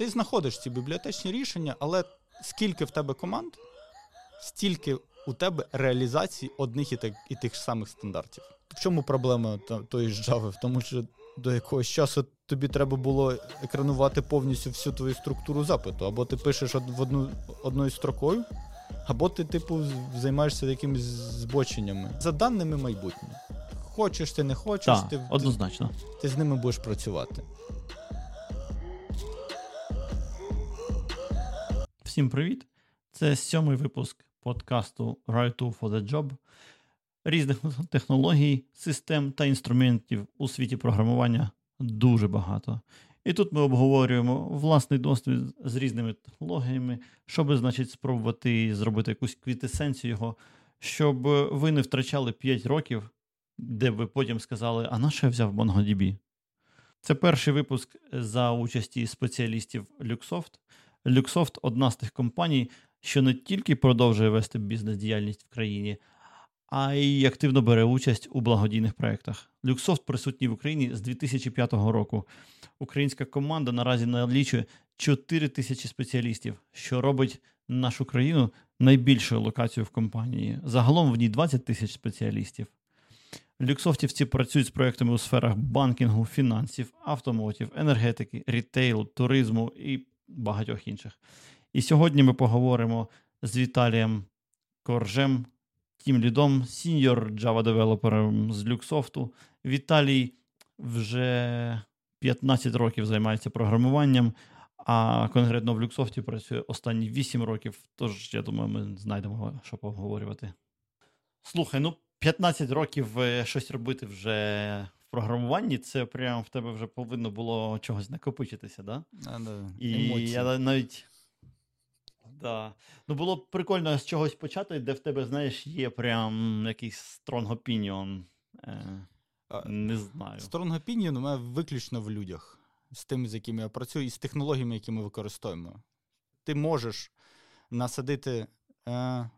ти знаходиш ці бібліотечні рішення, але скільки в тебе команд, стільки у тебе реалізації одних і, так, і тих самих стандартів. В чому проблема тої ж Java? В тому, що до якогось часу тобі треба було екранувати повністю всю твою структуру запиту. Або ти пишеш в одну одною строкою, або ти, типу, займаєшся якимись збоченнями. За даними майбутнє. Хочеш, ти не хочеш, так, ти, однозначно. Ти, ти з ними будеш працювати. Всім привіт! Це сьомий випуск подкасту Right to for the Job. Різних технологій, систем та інструментів у світі програмування дуже багато. І тут ми обговорюємо власний досвід з різними технологіями, щоб, значить, спробувати зробити якусь квітесенцію його, щоб ви не втрачали 5 років, де ви потім сказали, а на що я взяв MongoDB? Це перший випуск за участі спеціалістів Luxoft. Luxoft одна з тих компаній, що не тільки продовжує вести бізнес-діяльність в країні, а й активно бере участь у благодійних проєктах. Люксофт присутній в Україні з 2005 року. Українська команда наразі налічує 4 тисячі спеціалістів, що робить нашу країну найбільшою локацією в компанії. Загалом в ній 20 тисяч спеціалістів. Люксофтівці працюють з проектами у сферах банкінгу, фінансів, automotive, енергетики, рітейлу, туризму і багатьох інших. І сьогодні ми поговоримо з Віталієм Коржем, тім-лідом, senior Java девелопером з Люксофту. Віталій вже 15 років займається програмуванням, а конкретно в Люксофті працює останні 8 років. Тож, я думаю, ми знайдемо, що поговорювати. Слухай, ну 15 років е, щось робити вже програмуванні, це прямо в тебе вже повинно було чогось накопичитися, да? А, да. І я навіть Да. Ну було б прикольно з чогось почати, де в тебе, знаєш, є прям якийсь strong opinion. Е, Не знаю. Strong opinion у мене виключно в людях, з тими, з якими я працюю, і з технологіями, які ми використовуємо. Ти можеш насадити е,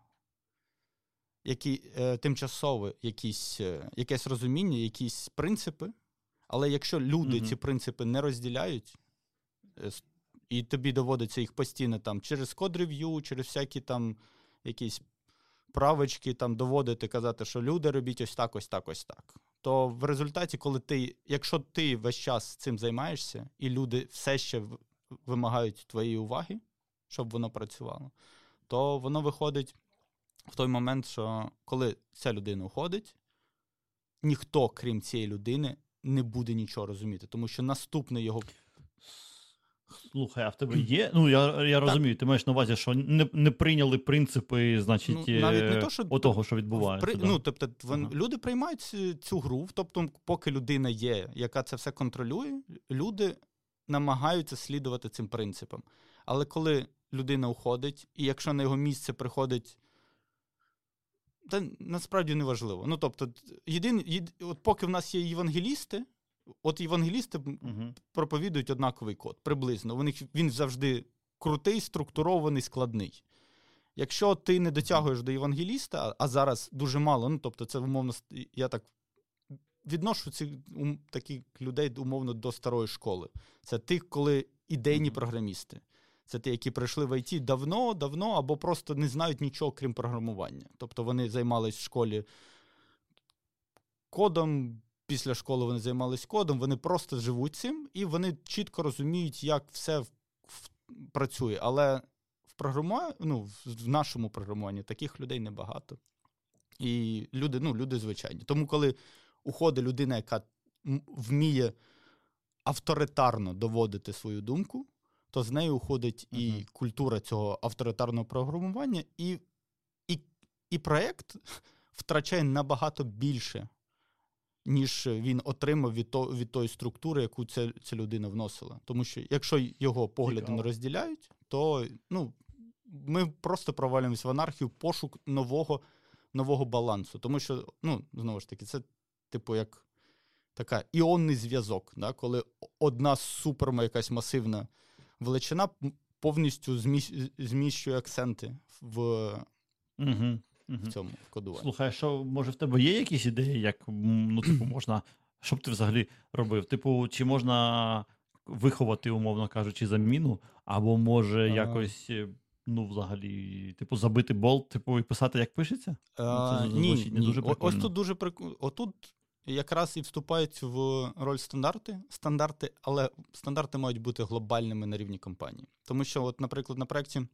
які, е, тимчасове якісь, е, якесь розуміння, якісь принципи, але якщо люди mm ці принципи не розділяють, е, і тобі доводиться їх постійно там через код-рев'ю, через всякі там якісь правочки там доводити, казати, що люди робіть ось так, ось так, ось так. То в результаті, коли ти, якщо ти весь час цим займаєшся, і люди все ще вимагають твоєї уваги, щоб воно працювало, то воно виходить в той момент, що коли ця людина уходить, ніхто, крім цієї людини, не буде нічого розуміти, тому що наступне його Слухай, а в тебе є? Ну, я я розумію, ти маєш на увазі, що не не прийняли принципи, значить, ну, навіть не то, що того, що відбувається. При... Да. Ну, тобто, ага. люди приймають цю гру, тобто, поки людина є, яка це все контролює, люди намагаються слідувати цим принципам. Але коли людина уходить, і якщо на його місце приходить. Це насправді не важливо. Ну, тобто, єдин, єд... от поки в нас є євангелісти, От євангелісти uh проповідують однаковий код приблизно. Вони, Він завжди крутий, структурований, складний. Якщо ти не дотягуєш до євангеліста, а зараз дуже мало, ну тобто, це умовно, я так відношу цих таких людей умовно до старої школи. Це тих, коли ідейні uh програмісти. Це ті, які прийшли в ІТ давно, давно, або просто не знають нічого, крім програмування. Тобто вони займались в школі кодом після школи вони займалися кодом, вони просто живуть цим і вони чітко розуміють, як все в, в, працює. Але в програмуванні, ну, в нашому програмуванні таких людей небагато. І люди, ну, люди звичайні. Тому, коли уходить людина, яка вміє авторитарно доводити свою думку, то з нею уходить uh-huh. і культура цього авторитарного програмування, і, і, і проєкт втрачає набагато більше ніж він отримав від то, від тої структури, яку ця, ця людина вносила. Тому що якщо його погляди не розділяють, то ну, ми просто провалюємося в анархію пошук нового нового балансу. Тому що, ну, знову ж таки, це, типу, як така іонний зв'язок, да? коли одна суперма якась масивна величина повністю зміщує акценти в. Угу в цьому кодуванні. Слухай, що може в тебе є якісь ідеї, як ну, типу, можна, що б ти взагалі робив? Типу, чи можна виховати, умовно кажучи, заміну, або може а... якось. Е, ну, взагалі, типу, забити болт, типу, і писати, як пишеться? А, ну, це ні, ні. Дуже Ось тут дуже прикольно. Отут якраз і вступають в роль стандарти, стандарти, але стандарти мають бути глобальними на рівні компанії. Тому що, от, наприклад, на проєкті,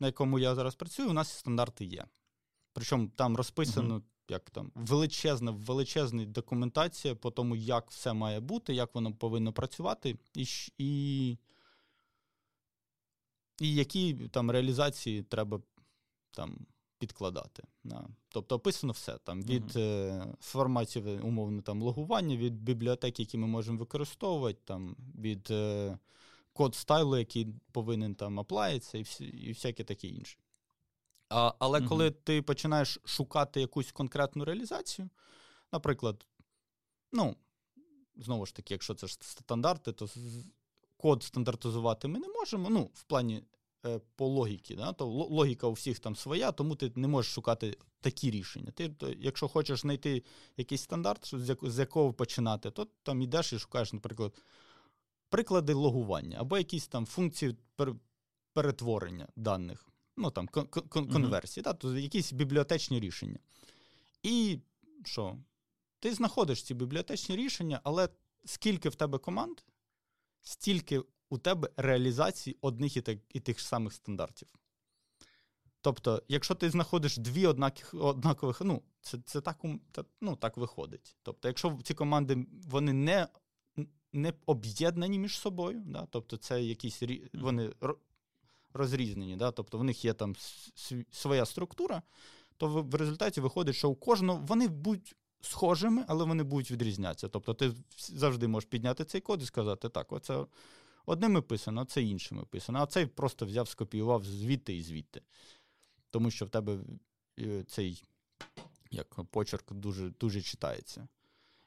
на якому я зараз працюю, у нас стандарти є. Причому там розписано. Uh-huh. Як там величезна, величезна документація по тому, як все має бути, як воно повинно працювати, і і, і які там реалізації треба там підкладати. Да. Тобто описано все там від uh-huh. форматів умовно там логування, від бібліотек, які ми можемо використовувати, там від е, код стайлу, який повинен там аплаїться, і всі, і всяке таке інше. А, Але uh-huh. коли ти починаєш шукати якусь конкретну реалізацію, наприклад, ну, знову ж таки, якщо це ж стандарти, то код стандартизувати ми не можемо. Ну, в плані по логіки. Да? То логіка у всіх там своя, тому ти не можеш шукати такі рішення. Ти, то, Якщо хочеш знайти якийсь стандарт, з якого починати, то там йдеш і шукаєш, наприклад, приклади логування або якісь там функції перетворення даних, ну там кон- кон- конверсії, mm-hmm. да? то якісь бібліотечні рішення. І що? Ти знаходиш ці бібліотечні рішення, але скільки в тебе команд, стільки у тебе реалізації одних і, так, і тих самих стандартів. Тобто, якщо ти знаходиш дві однакових, однакових ну, це це так ну, так виходить. Тобто, якщо ці команди вони не не об'єднані між собою, да, тобто це якісь вони розрізнені, да, тобто в них є там своя структура, то в, в результаті виходить, що у кожного вони будуть схожими, але вони будуть відрізнятися. Тобто, ти завжди можеш підняти цей код і сказати, так, оце Одними писано, а це іншими писано. А цей просто взяв, скопіював звідти і звідти. Тому що в тебе е, цей як почерк дуже дуже читається.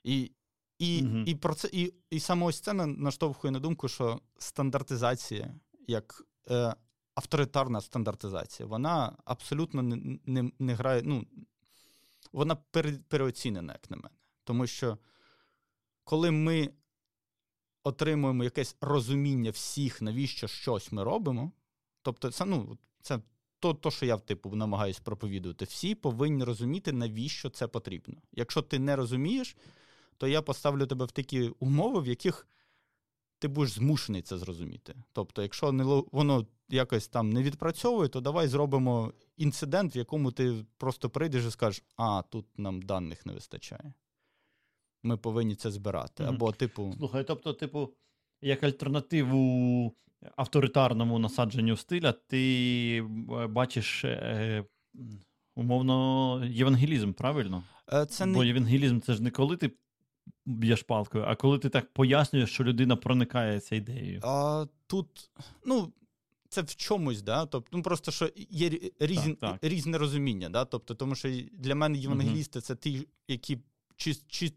І і, угу. і, про це, і, і саме ось це наштовхує на думку, що стандартизація, як е, авторитарна стандартизація, вона абсолютно не не, не грає. ну, Вона пере, переоцінена, як на мене. Тому що коли ми отримуємо якесь розуміння всіх, навіщо щось ми робимо. Тобто, це ну, це то, то, що я типу, намагаюся проповідувати. Всі повинні розуміти, навіщо це потрібно. Якщо ти не розумієш, то я поставлю тебе в такі умови, в яких ти будеш змушений це зрозуміти. Тобто, якщо не, воно якось там не відпрацьовує, то давай зробимо інцидент, в якому ти просто прийдеш і скажеш, а тут нам даних не вистачає ми повинні це збирати. Mm-hmm. Типу. Слухай, тобто, типу, як альтернативу авторитарному насадженню стиля, ти бачиш е, умовно євангелізм, правильно? Е, це Бо євангелізм це ж не коли ти б'єш палкою, а коли ти так пояснюєш, що людина проникається ідеєю. А Тут, ну. Це в чомусь, да? Тобто, ну просто що є різні, так, так. різне розуміння, да? Тобто, тому що для мене євангелісти uh це ті, які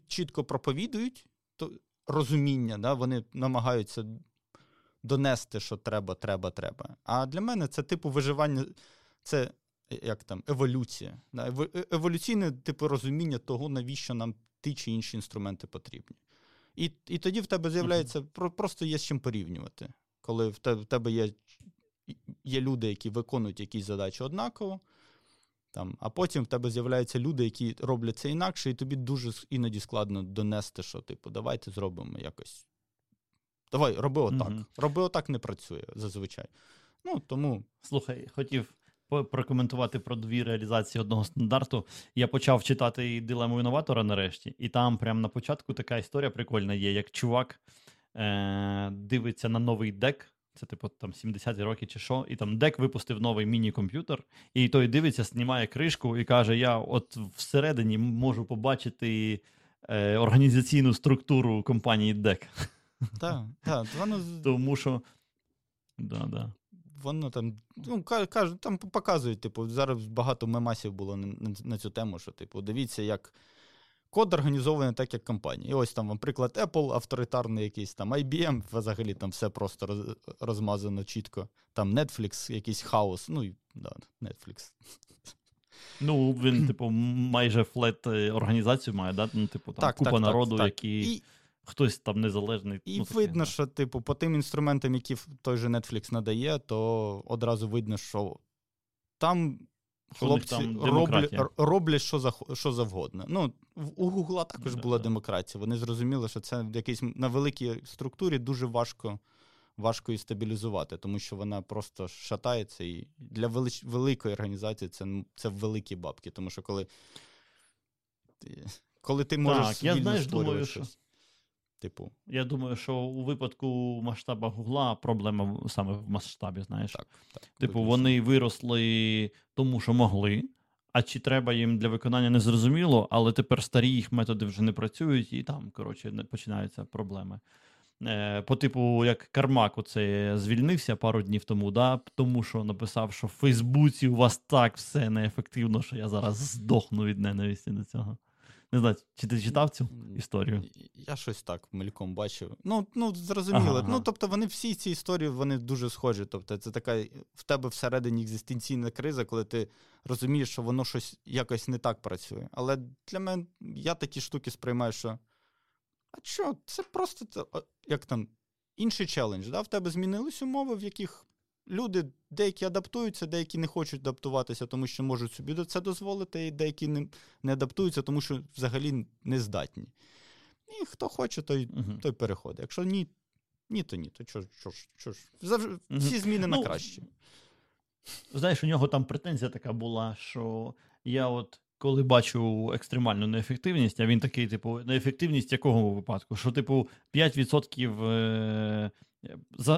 чітко проповідують то розуміння, да, вони намагаються донести, що треба, треба, треба. А для мене це типу виживання, це як там, еволюція. Да, е, Еволюційне типу розуміння того, навіщо нам ті чи інші інструменти потрібні. І і тоді в тебе з'являється uh-huh. просто є з чим порівнювати. Коли в тебе в тебе є є люди, які виконують якісь задачі однаково, там, А потім в тебе з'являються люди, які роблять це інакше, і тобі дуже іноді складно донести, що, типу, давайте зробимо якось. Давай, роби отак. Угу. Роби отак не працює зазвичай. Ну, тому... Слухай, хотів прокоментувати про дві реалізації одного стандарту. Я почав читати дилему інноватора нарешті, і там, прямо на початку, така історія прикольна є, як чувак е- дивиться на новий дек це, типу, там 70-ті роки чи що, і там Дек випустив новий міні-комп'ютер, і той дивиться, знімає кришку і каже: Я от всередині можу побачити е, організаційну структуру компанії Дек. Так, так. Воно... Тому що. Да, да. Воно там ну, кажуть, там показують, типу, зараз багато мемасів було на, на цю тему, що, типу, дивіться, як Код організований так, як компанія. І ось там, наприклад, Apple авторитарний якийсь там IBM, взагалі там все просто роз, розмазано чітко. Там Netflix, якийсь хаос. Ну і да, Netflix. Ну, він, типу, майже флет е, організацію має, да? Ну, типу, там так, купа так, народу, так, які. І... хтось там незалежний. І ну, видно, що, типу, по тим інструментам, які той же Netflix надає, то одразу видно, що там хлопці там роблять, роблять що, зах- що завгодно. Ну, у Гугла також Да, була да. демократія. Вони зрозуміли, що це в якійсь на великій структурі дуже важко. Важко її стабілізувати, тому що вона просто шатається, і для велич... великої організації це, це великі бабки. Тому що коли коли ти можеш Так, я, знаєш, думаю, що- щось, типу, Я думаю, що у випадку масштаба Гугла проблема саме в масштабі, знаєш. так, так. Типу, виключно. вони виросли тому, що могли. А чи треба їм для виконання не зрозуміло, але тепер старі їх методи вже не працюють, і там, коротше, починаються проблеми. Е, по типу, як Кармак оце звільнився пару днів тому, да, тому що написав, що в Фейсбуці у вас так все неефективно, що я зараз здохну від ненависті до цього. Не знаю, чи ти читав цю історію? Я щось так мельком бачив. Ну, ну зрозуміло. Ага, ага. Ну, тобто, вони всі ці історії вони дуже схожі. Тобто, це така в тебе всередині екзистенційна криза, коли ти розумієш, що воно щось якось не так працює. Але для мене я такі штуки сприймаю, що. А що, це просто як там інший челендж. Да? В тебе змінились умови, в яких люди деякі адаптуються, деякі не хочуть адаптуватися, тому що можуть собі це дозволити, і деякі не, не адаптуються, тому що взагалі не здатні. І хто хоче, той, Угу. той переходить. Якщо ні, ні, то ні. То ж, чого ж, чого ж? Всі зміни на Ну, краще. Знаєш, у нього там претензія така була, що я от коли бачу екстремальну неефективність, а він такий, типу, неефективність якого випадку? Що, типу, 5% е- за-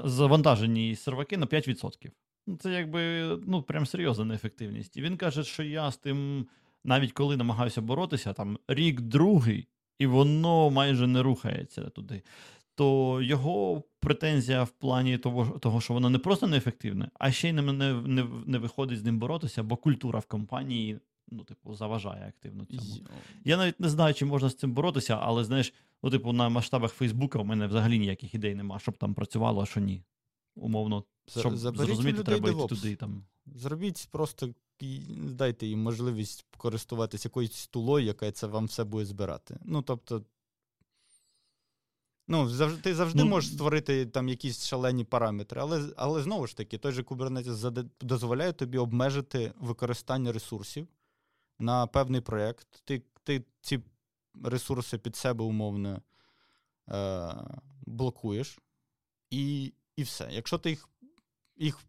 завантажені серваки на 5%. Ну, Це якби ну, прям серйозна неефективність. І він каже, що я з тим, навіть коли намагаюся боротися, там рік другий, і воно майже не рухається туди. То його претензія в плані того, того що воно не просто неефективне, а ще й не, не, не, не виходить з ним боротися, бо культура в компанії, ну, типу, заважає активно цьому. Я навіть не знаю, чи можна з цим боротися, але знаєш, ну, типу, на масштабах Фейсбука в мене взагалі ніяких ідей немає, щоб там працювало, а що ні. Умовно, щоб заберіть зрозуміти, треба йти туди. Там. Зробіть просто дайте їм можливість користуватися якоюсь тулою, яка це вам все буде збирати. Ну, тобто. Ну, завжди, ти завжди Ну, можеш створити там якісь шалені параметри, але, але знову ж таки, той же Kubernetes дозволяє тобі обмежити використання ресурсів на певний проєкт. Ти, ти ці ресурси під себе умовно е, блокуєш, і, і все. Якщо ти їх, їх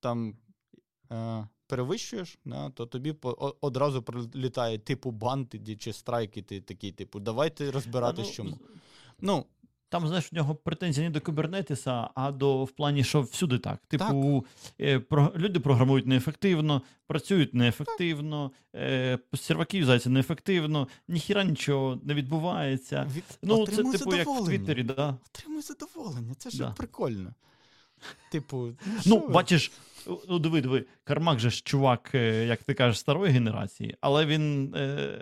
там е, перевищуєш, да, то тобі по, о- одразу прилітає типу бан чи страйк, і ти такий, типу, давайте розбиратись, ну, чому. Ну, Там, знаєш, у нього претензії не до кубернетиса, а до в плані, що всюди так. Типу, е, про, люди програмують неефективно, працюють неефективно, е, серваки юзаються неефективно, ніхіра нічого не відбувається. від, Ну, це отримуй типу як в задоволення. Твіттері, да. Отримуй задоволення, це ж Да. прикольно. Типу, Ну, ви? бачиш, ну диви, диви, Кармак же ж чувак, е, як ти кажеш, старої генерації, але він. Е,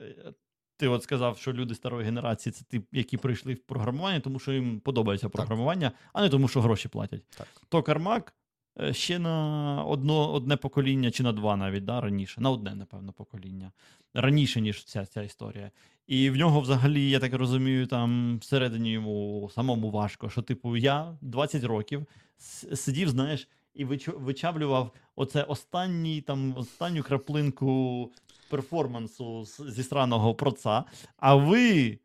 ти от сказав, що люди старої генерації це ті, які прийшли в програмування, тому що їм подобається програмування, а не тому, що гроші платять. Так. То Кармак е, ще на одно, одне покоління, чи на два навіть да, раніше, на одне, напевно, покоління. Раніше, ніж ця, ця історія. І в нього взагалі, я так розумію, там всередині йому самому важко, що, типу, я 20 років сидів, знаєш, і вичавлював оце останній, там, останню краплинку перформансу зі сраного проца, а ви,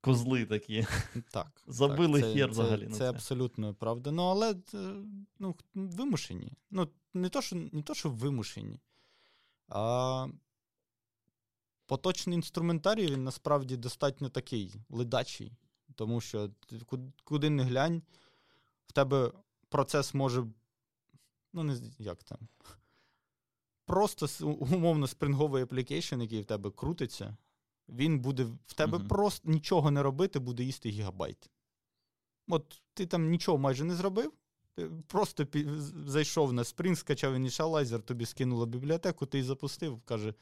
козли такі, Так, забили так, це, хер це, взагалі на це це. абсолютно правда. Ну, але е, ну, вимушені. Ну, не то, що, не то, що вимушені, а поточний інструментарій він насправді достатньо такий ледачий. Тому що куди не глянь, в тебе процес може. Ну, не як там. Просто умовно спринговий application, який в тебе крутиться, він буде в тебе Мгм. просто нічого не робити, буде їсти гігабайт. От ти там нічого майже не зробив. Ти просто пі- зайшов на Spring, скачав initializer, тобі скинуло бібліотеку, ти її запустив, каже: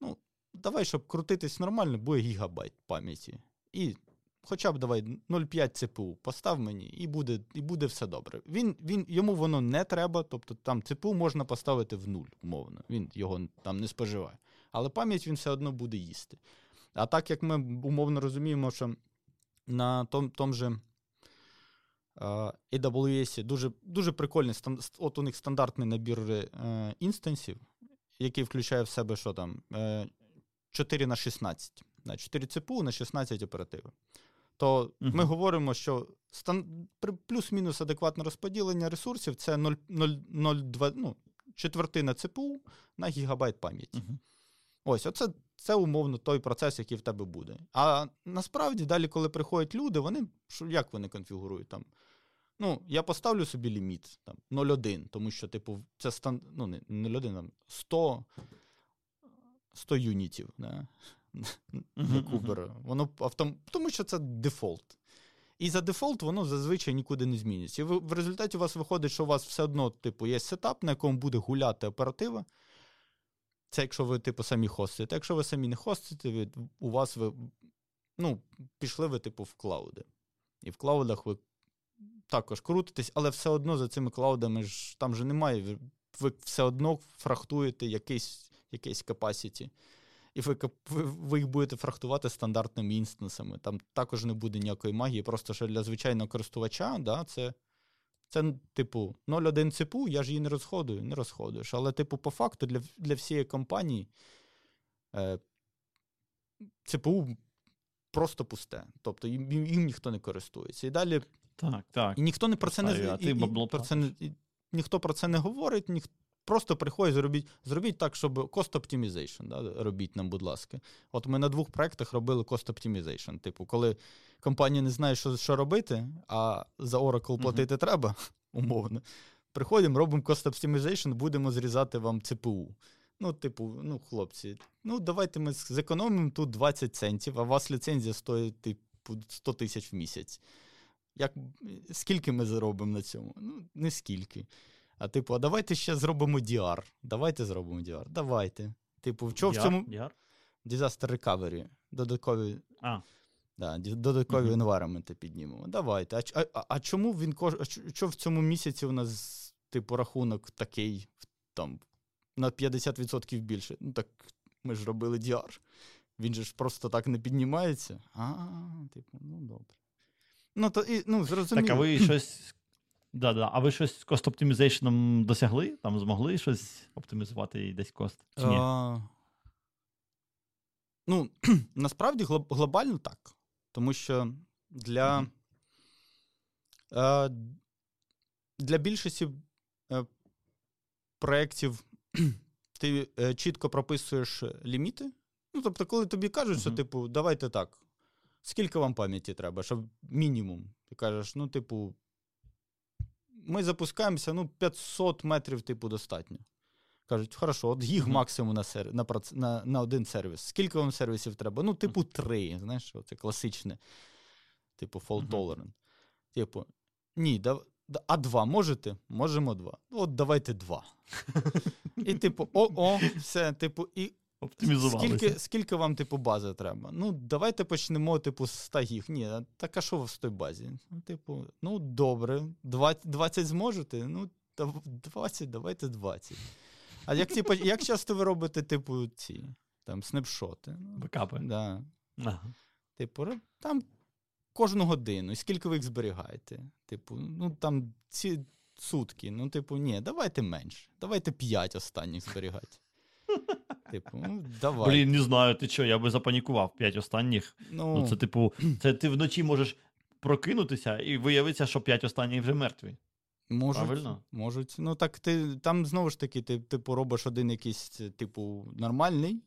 ну, давай, щоб крутитись нормально, буде гігабайт пам'яті. І хоча б давай 0,5 ЦПУ постав мені, і буде, і буде все добре. Він, він, йому воно не треба, тобто там ЦПУ можна поставити в нуль, умовно. Він його там не споживає. Але пам'ять він все одно буде їсти. А так як ми умовно розуміємо, що на том, том же AWS дуже дуже прикольний от у них стандартний набір е, інстансів, який включає в себе що там, 4 на 16. 4 ЦПУ на 16 оперативи. То uh-huh. ми говоримо, що стан... плюс-мінус адекватне розподілення ресурсів це 0,02, ну, четвертина ЦПУ на гігабайт пам'яті. Uh-huh. Ось, оце це умовно той процес, який в тебе буде. А насправді, далі, коли приходять люди, вони як вони конфігурують там? Ну, я поставлю собі ліміт там 0,1, тому що, типу, це стан... ну, не 0,1, там 100 100 юнітів. Да? Для кубера. Воно автом... Тому що це дефолт. І за дефолт воно зазвичай нікуди не зміниться. І в результаті у вас виходить, що у вас все одно, типу, є сетап, на якому буде гуляти оператива. Це якщо ви, типу, самі хостите. Якщо ви самі не хостите, ви, у вас ви ну, пішли ви, типу, в клауди. І в клаудах ви також крутитесь, але все одно за цими клаудами ж там же немає. Ви все одно фрахтуєте якийсь якийсь capacity. І ви ви їх будете фрахтувати стандартними інстансами. Там також не буде ніякої магії, просто що для звичайного користувача, да, це, це типу, 0,1 ЦПУ, я ж її не розходую, не розходуєш. Але, типу, по факту, для для всієї компанії е, ЦПУ просто пусте. Тобто їм, їм ніхто не користується. І далі так, так. І ніхто не про це не а ти і, і, про це не, і, ніхто про це не говорить, ніхто. Просто приходить, зробіть зробіть так, щоб cost optimization, да, робіть нам, будь ласка. От ми на двох проєктах робили cost optimization. Типу, коли компанія не знає, що що робити, а за Oracle платити uh-huh. треба, умовно. Приходимо, робимо cost optimization, будемо зрізати вам ЦПУ. Ну, типу, ну, хлопці, ну давайте ми зекономимо тут 20 центів, а у вас ліцензія стоїть типу 100 тисяч в місяць. Як, Скільки ми заробимо на цьому? Ну, не скільки. А типу, а давайте ще зробимо DR. Давайте зробимо DR. Давайте. Типу, в чому в цьому. Disaster Recovery. Додаткові. А. Да, Додаткові uh-huh. environment піднімемо. Давайте. А а, а чому він кож... що в цьому місяці у нас, типу, рахунок такий там на 50% більше? Ну так ми ж робили DR. Він же ж просто так не піднімається. А, типу, ну добре. Ну, то, і, ну, зрозуміло. Так, а ви щось Да, да. А ви щось з кост оптимізейшеном досягли? Там змогли щось оптимізувати і десь кост? Чи ні? А... Ну, насправді глобально так. Тому що для mm-hmm. е, для більшості е, проєктів ти е, чітко прописуєш ліміти. Ну, тобто, коли тобі кажуть, mm-hmm. що, типу, давайте так, скільки вам пам'яті треба, щоб мінімум. Ти кажеш, ну, типу, ми запускаємося, ну, 500 метрів, типу, достатньо. Кажуть, хорошо, от гіг максимум на сер... на, на, на один сервіс. Скільки вам сервісів треба? Ну, типу, три. Знаєш, це класичне, типу, fault tolerant. Типу, ні, да, а два можете? Можемо два. От давайте два. І, типу, о-о, все, типу, і Оптимізувалися. Скільки скільки вам, типу, бази треба? Ну, давайте почнемо, типу, з 100 гіг. Ні, так а що в той базі? Ну, типу, ну, добре, 20, 20 зможете? Ну, 20, давайте 20. А як типу, як часто ви робите, типу, ці там снапшоти? Ну, Бекапи. Да. Ага. Типу, там кожну годину. І скільки ви їх зберігаєте? Типу, ну там ці сутки. Ну, типу, ні, давайте менше. Давайте 5 останніх зберігати. Типу, ну, давай. Блін, не знаю, ти що, я би запанікував п'ять останніх. Ну, ну це, типу, це ти вночі можеш прокинутися і виявиться, що п'ять останніх вже мертві. Можуть, Правильно? можуть. Ну так ти там знову ж таки, ти типу робиш один якийсь, типу, нормальний.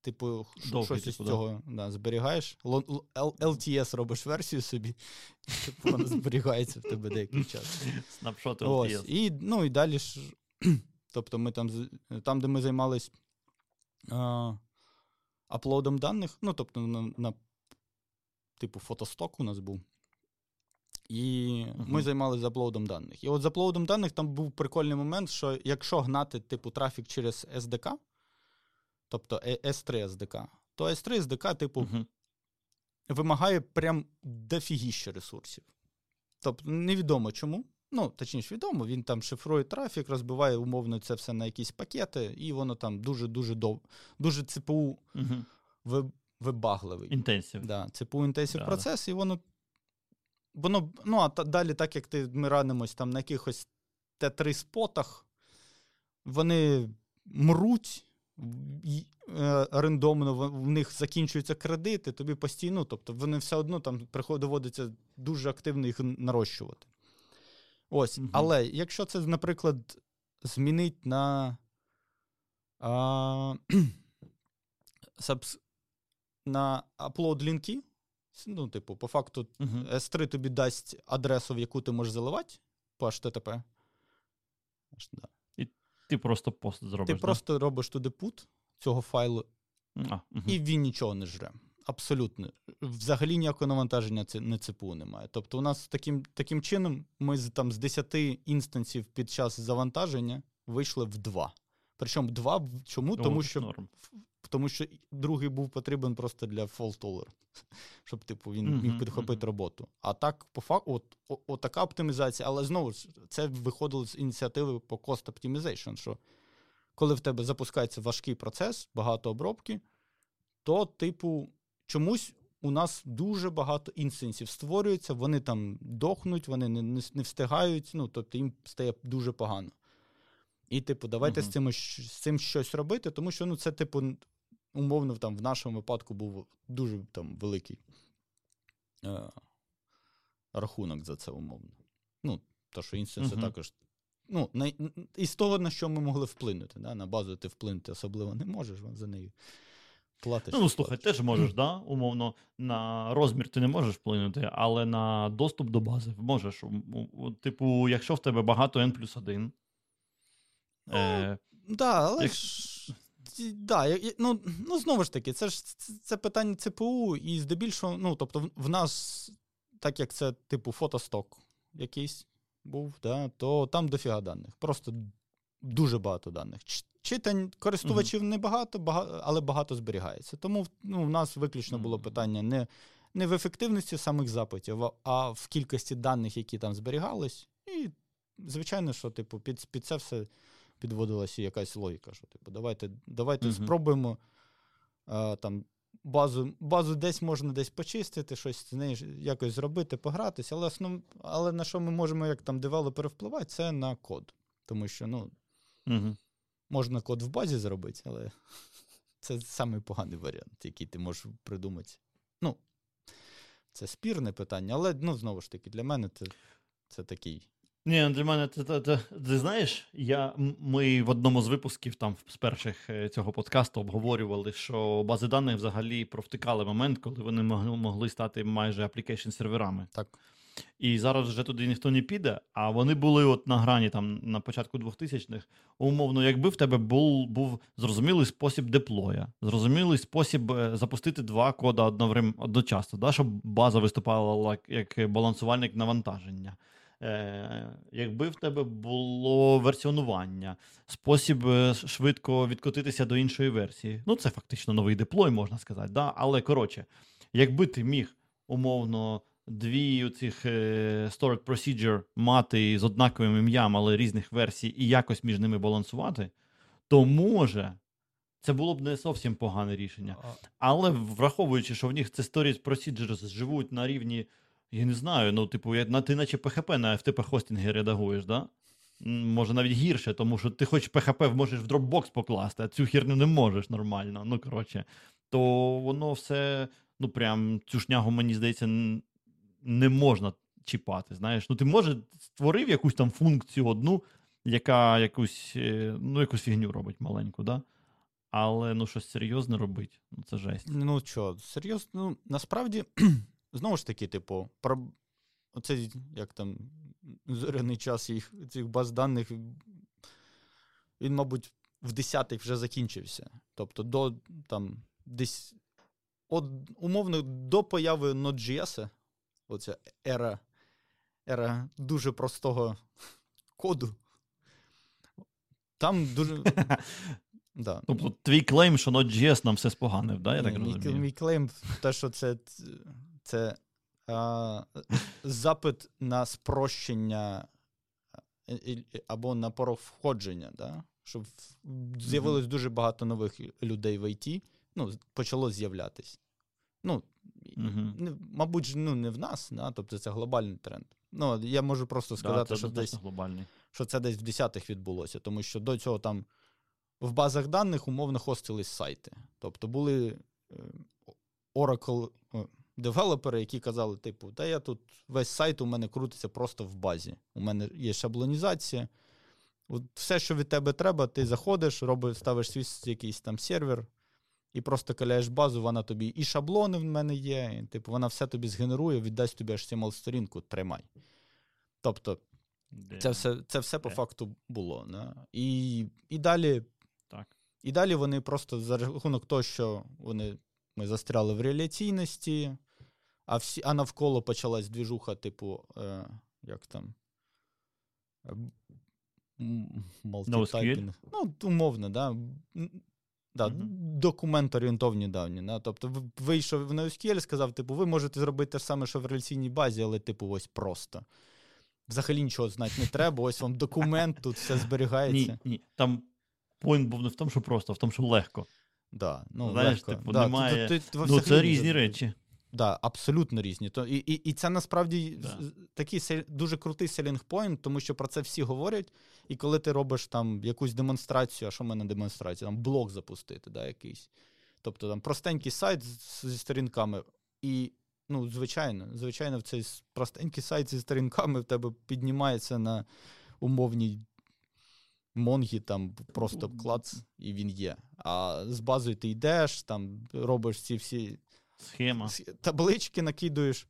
Типу, Довгий, щось типу, із цього да. Да, зберігаєш. LTS робиш версію собі, типу, вона зберігається в тебе деякий час. Snapshot LTS. І, ну, і далі ж. Тобто ми там, там де ми займались аплодом даних, ну, тобто, на, на типу, фотосток у нас був. І uh-huh. ми займалися аплодом даних. І от з аплодом даних там був прикольний момент, що якщо гнати, типу, трафік через SDK, тобто S3 SDK, то S3 SDK, типу, uh-huh. вимагає прям дофігіще ресурсів. Тобто, невідомо чому. Ну, точніше, відомо, він там шифрує трафік, розбиває умовно це все на якісь пакети, і воно там дуже-дуже дов... дуже ЦПУ угу. вибагливий. Інтенсив. Да, ЦПУ інтенсив да, процес, і воно воно, ну, а та, далі, так як ти, ми ранимось там на якихось Т3 спотах, вони мруть е, рандомно, в них закінчуються кредити, тобі постійно, тобто вони все одно там доводиться дуже активно їх нарощувати. Ось, угу. Але якщо це, наприклад, змінить на а, сабс, на upload лінки, ну, типу, по факту, uh-huh. S3 тобі дасть адресу, в яку ти можеш заливати по HTTP. Да. І ти просто пост зробиш. Ти да? просто робиш туди put цього файлу, а, uh-huh. і він нічого не жре. Абсолютно. Взагалі ніякого навантаження це не ЦПУ немає. Тобто, у нас таким таким чином ми з там з 10 інстансів під час завантаження вийшли в 2. Причому 2 чому? О, Тому що норм тому що другий був потрібен просто для fault щоб типу він uh-huh, міг підхопити uh-huh. роботу. А так, по факту, от, от, от така оптимізація, але знову ж це виходило з ініціативи по cost optimization, що коли в тебе запускається важкий процес, багато обробки, то, типу, чомусь. У нас дуже багато інстансів створюється, вони там дохнуть, вони не не, не встигають, ну тобто їм стає дуже погано. І, типу, давайте uh-huh. з цим з цим щось робити, тому що ну, це, типу, умовно, там в нашому випадку був дуже там великий е, рахунок за це умовно. Ну, то, що інстанси uh-huh. також. Ну, на, Із того, на що ми могли вплинути. Да? На базу ти вплинути особливо не можеш, за нею платиш. Ну, слухай, теж можеш, да? умовно, на розмір ти не можеш вплинути, але на доступ до бази можеш. Типу, якщо в тебе багато N плюс 1. Ну, е, да, але як... ж да, ну, ну знову ж таки, це ж це питання ЦПУ, і здебільшого, ну, тобто, в нас, так як це, типу, фотосток якийсь був, да, то там дофіга даних. Просто дуже багато даних. Читань користувачів небагато, багато, але багато зберігається. Тому ну, в нас виключно було питання не не в ефективності самих запитів, а в кількості даних, які там зберігались. І, звичайно, що, типу, під, під це все підводилася якась логіка. що типу, Давайте давайте uh спробуємо а, там базу базу десь можна десь почистити, щось з нею якось зробити, погратися, але основ, але на що ми можемо як там девелопери впливати, це на код. Тому що ну, uh можна код в базі зробити, але це самий поганий варіант, який ти можеш придумати. Ну, це спірне питання, але ну, знову ж таки, для мене це, це такий. Ні, для мене ти, ти, ти, ти знаєш, я, ми в одному з випусків там з перших е, цього подкасту обговорювали, що бази даних взагалі провтикали момент, коли вони могли могли стати майже application серверами. Так. І зараз вже туди ніхто не піде, а вони були от на грані там на початку 2000-х. Умовно, якби в тебе був був зрозумілий спосіб деплоя, зрозумілий спосіб е, запустити два кода одночасно, да, щоб база виступала як балансувальник навантаження е, якби в тебе було версіонування, спосіб е, швидко відкотитися до іншої версії. Ну, це фактично новий деплой, можна сказати. Да? Але коротше, якби ти міг умовно. Дві цих е, stored procedure мати з однаковим ім'ям, але різних версій, і якось між ними балансувати, то може це було б не зовсім погане рішення. Але враховуючи, що в них це storage procedures живуть на рівні я не знаю, ну, типу, я, ти наче PHP на FTP хостинги редагуєш, да? Може навіть гірше, тому що ти хоч PHP можеш в Dropbox покласти, а цю херню не можеш нормально. Ну, коротше, то воно все, ну прям цю шнягу, мені здається, не можна чіпати. Знаєш, ну ти може створив якусь там функцію одну, яка якусь е, ну, якусь фігню робить маленьку, да? Але ну щось серйозне робить. Ну, це жесть. Ну що, серйозно, ну насправді знову ж таки, типу, про оцей, як там, зоряний час їх цих баз даних, він, мабуть, в 10-х вже закінчився. Тобто, до там десь от, умовно до появи Node.js, оця ера, ера дуже простого коду. Там дуже. Да. Тобто твій claim, що Node.js нам все споганив, да? я так розумію? Мій claim, те, що це це а, запит на спрощення або на порог входження, да? щоб з'явилось дуже багато нових людей в ІТ, ну, почало з'являтись. Ну, угу. Мабуть, ну, не в нас, да? тобто це глобальний тренд. Ну, Я можу просто сказати, да, що десь глобальний. що це десь в десятих відбулося, тому що до цього там в базах даних умовно хостились сайти. Тобто були е, Oracle девелопери, які казали, типу, та я тут весь сайт у мене крутиться просто в базі. У мене є шаблонізація. От Все, що від тебе треба, ти заходиш, робиш, ставиш свій якийсь там сервер і просто каляєш базу, вона тобі і шаблони в мене є, і, типу, вона все тобі згенерує, віддасть тобі html сторінку тримай. Тобто, це все це все по факту було. Не? І і, далі так. і далі вони просто за рахунок того, що вони, ми застряли в реляційності, а всі, а навколо почалась двіжуха, типу, е, як там. Multitайпінг. Ну, умовно, да. Да, mm-hmm. Документ орієнтовні давні. Да? Тобто вийшов в NoSQL, сказав, типу, ви можете зробити те ж саме, що в реляційній базі, але, типу, ось просто. Взагалі нічого знати не треба, ось вам документ, тут все зберігається. Ні, ні. Там point був не в тому, що просто, а в тому, що легко. Да, ну, Знаєш, легко. типу, да, немає... Ти, ти, ти, ну, Це різні речі. Да, абсолютно різні. То, І і, і це насправді да. такий дуже крутий selling point, тому що про це всі говорять. І коли ти робиш там якусь демонстрацію, а що в мене демонстрація? Там блог запустити, да, якийсь. Тобто там простенький сайт зі сторінками. І, ну, звичайно, звичайно, в цей простенький сайт зі сторінками в тебе піднімається на умовній Монгі, там просто клац, і він є. А з базою ти йдеш, там робиш ці всі Схема. Таблички накидуєш.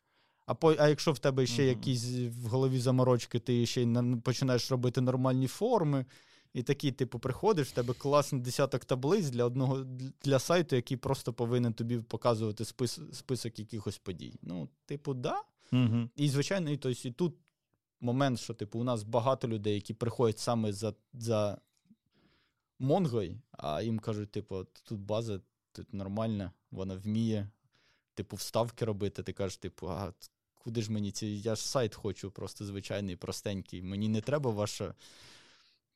А по, а якщо в тебе ще mm-hmm. якісь в голові заморочки, ти ще й починаєш робити нормальні форми. І такий, типу, приходиш, в тебе класний десяток таблиць для одного для сайту, який просто повинен тобі показувати спис, список якихось подій. Ну, типу, да. Mm-hmm. І, звичайно, і, тобто, і тут момент, що типу, у нас багато людей, які приходять саме за за Монгой, а їм кажуть, типу, тут база, тут нормальна, вона вміє типу, вставки робити, ти кажеш, типу, а куди ж мені ці. Я ж сайт хочу, просто звичайний, простенький. Мені не треба ваша,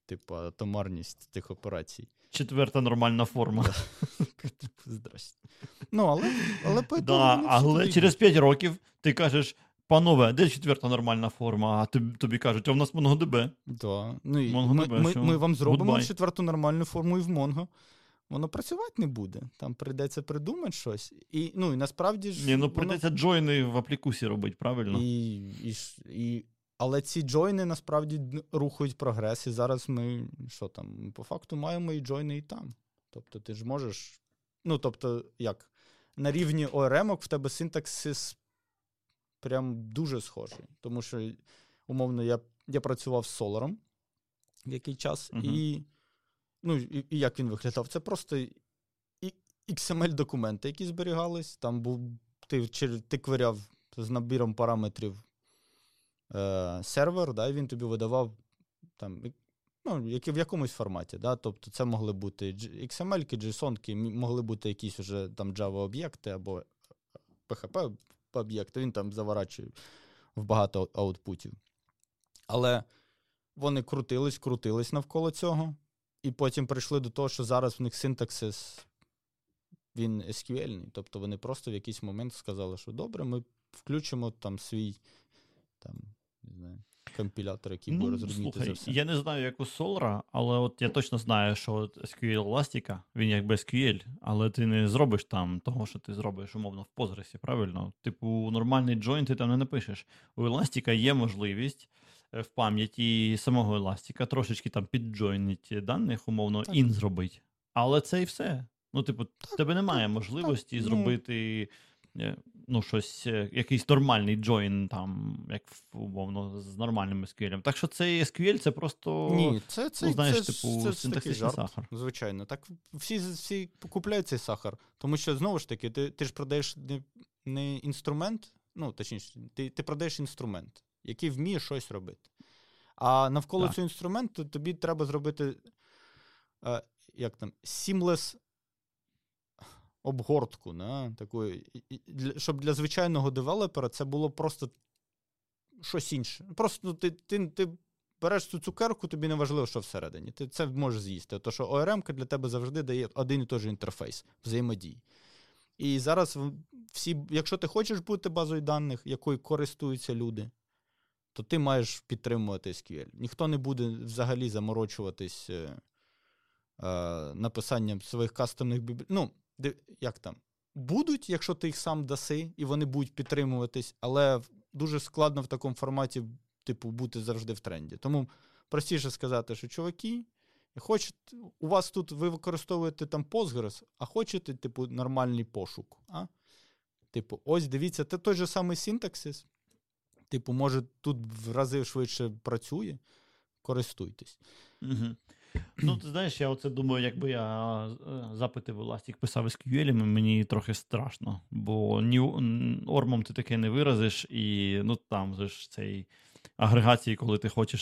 типу, томарність тих операцій. Четверта нормальна форма. Типу, здрасте. Ну, але але да, Але через 5 років ти кажеш. Панове, де четверта нормальна форма? А тобі, тобі кажуть, а в нас MongoDB. Да. Ну, і ми, ми, ми вам зробимо Goodbye. четверту нормальну форму і в Mongo воно працювати не буде. Там прийдеться придумати щось. І ну, і насправді ж. Ні, ну прийдеться воно... джойни в аплікусі робити, правильно? І, і, і, Але ці джойни насправді рухають прогрес. І зараз ми що там, по факту маємо і джойни і там. Тобто ти ж можеш. Ну, тобто, як? На рівні ORM в тебе синтаксис прям дуже схожий. Тому що, умовно, я я працював з Solar який час, uh і Ну, і, і як він виглядав? Це просто XML-документи, які зберігались. Там був ти ти квиряв з набіром параметрів е, сервер, да, і він тобі видавав там, ну, які, в якомусь форматі. Да? Тобто це могли бути XML, JSON, могли бути якісь вже там Java-об'єкти або PHP-об'єкти. Він там заворачує в багато аутпутів. Але вони крутились, крутились навколо цього. І потім прийшли до того, що зараз в них синтаксис він SQL. Тобто вони просто в якийсь момент сказали, що добре, ми включимо там свій там, не знаю, компілятор, який ну, буде слухай, за все. Я не знаю, як у Solra, але от я точно знаю, що от SQL Elastica, він якби SQL, але ти не зробиш там того, що ти зробиш, умовно, в Postgres, правильно? Типу, нормальний join ти там не напишеш. У Elastica є можливість. В пам'яті самого еластика, трошечки там підджойнить даних, умовно, так. ін зробить. Але це і все. Ну, типу, так, тебе немає так, можливості так, зробити е, ну, щось, е, якийсь нормальний джойн, там, як умовно, з нормальним SQL. Так що цей SQL це просто Ні, це, це, ну, знаєш, це, типу, це, синтаксичний жарт, сахар. Звичайно. Так всі всі купляють цей сахар. Тому що, знову ж таки, ти ти ж продаєш не, не інструмент, ну, точніше, ти, ти продаєш інструмент який вміє щось робити. А навколо так. цього інструменту тобі треба зробити е, як там, seamless обгортку. Не? Таку, щоб для звичайного девелопера це було просто щось інше. Просто ну, ти, ти, ти береш цю цукерку, тобі не важливо, що всередині. Ти це можеш з'їсти. Тому що ORM для тебе завжди дає один і той же інтерфейс взаємодії. І зараз всі, якщо ти хочеш бути базою даних, якою користуються люди, то ти маєш підтримувати SQL. Ніхто не буде взагалі заморочуватись е, е, написанням своїх кастомних бібліотек. Ну, як там? Будуть, якщо ти їх сам даси, і вони будуть підтримуватись, але дуже складно в такому форматі, типу, бути завжди в тренді. Тому простіше сказати, що чуваки, хочете, у вас тут ви використовуєте там Postgres, а хочете, типу, нормальний пошук. А? Типу, ось дивіться, це той же самий синтаксис. Типу, може, тут в рази швидше працює, користуйтесь. Угу. Ну, ти знаєш, я оце думаю, якби я е, запити в Elastic писав SQL, мені трохи страшно, бо ні ормом ти таке не виразиш, і ну там же ж цей агрегації, коли ти хочеш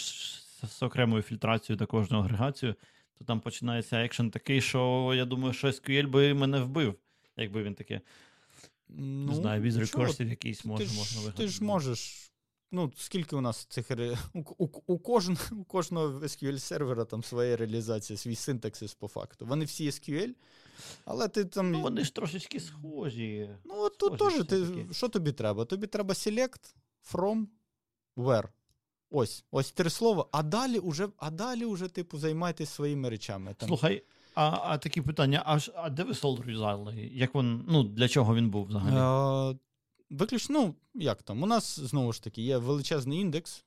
з окремою фільтрацією до кожного агрегацію, то там починається екшен такий, що я думаю, що SQL би мене вбив, якби він таке. Ну, не знаю, від рекурсів якийсь може, ти можна вигадати. Ти ж можеш Ну, скільки у нас цих у, у, у, кожен, у кожного SQL сервера там своя реалізація, свій синтаксис по факту. Вони всі SQL, але ти там. Ну, вони ж трошечки схожі. Ну, от тут теж ти, що тобі треба? Тобі треба select, from, where. Ось, ось три слова, а далі уже, а далі уже, типу, займайтесь своїми речами. Там. Слухай, а а такі питання: а а де ви солд юзали? Як він, ну, для чого він був взагалі? А, Виключно, ну, як там? У нас знову ж таки є величезний індекс.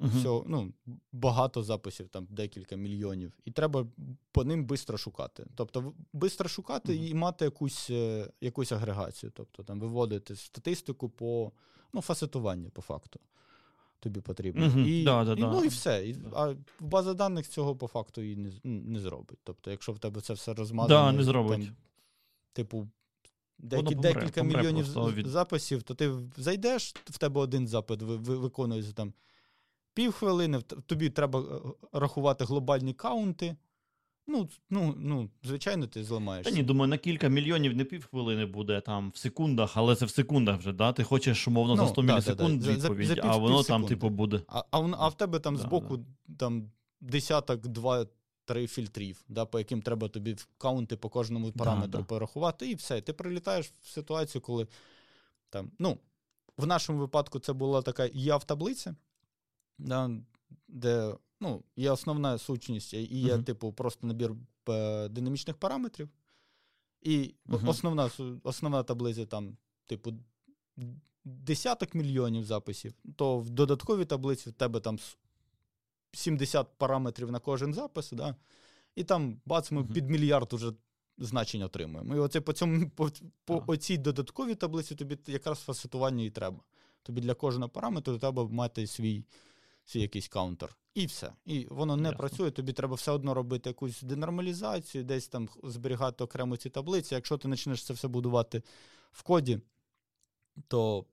Uh-huh. Все, ну, Багато записів, там декілька мільйонів, і треба по ним швидко шукати. Тобто, швидко шукати uh-huh. і мати якусь е, якусь агрегацію, тобто там виводити статистику по ну, фасетуванню, по факту. Тобі потрібно. Uh-huh. І, да, да, і, да. Ну і все. І, а база даних цього по факту і не не зробить. Тобто, якщо в тебе це все розмазано, да, не зробить. Там, типу, деякі, помре, декілька помре мільйонів від... записів, то ти зайдеш, в тебе один запит виконується там півхвилини, тобі треба е, рахувати глобальні каунти. Ну, ну, ну, звичайно, ти зламаєшся. Та ні, думаю, на кілька мільйонів не півхвилини буде там в секундах, але це в секундах вже, да? Ти хочеш, умовно, ну, за 100 да, мілісекунд да, да. відповідь, за, за пів, а воно там, типу, буде. А а, а в тебе там збоку там десяток, два, три фільтрів, да, по яким треба тобі каунти по кожному параметру да, порахувати, і все. Ти прилітаєш в ситуацію, коли там, ну, в нашому випадку це була така яв таблиця, да, де ну, є основна сущність, і є, uh-huh. типу, просто набір е, динамічних параметрів. І uh-huh. основна основна таблиця там, типу, десяток мільйонів записів, то в додатковій таблиці в тебе там 70 параметрів на кожен запис, да? і там бац, ми під мільярд уже значень отримуємо. І оце по цьому, по, по оцій додатковій таблиці тобі якраз фасетування і треба. Тобі для кожного параметру треба мати свій свій якийсь counter. І все. І воно не Ясно. працює, тобі треба все одно робити якусь денормалізацію, десь там зберігати окремо ці таблиці. Якщо ти почнеш це все будувати в коді, то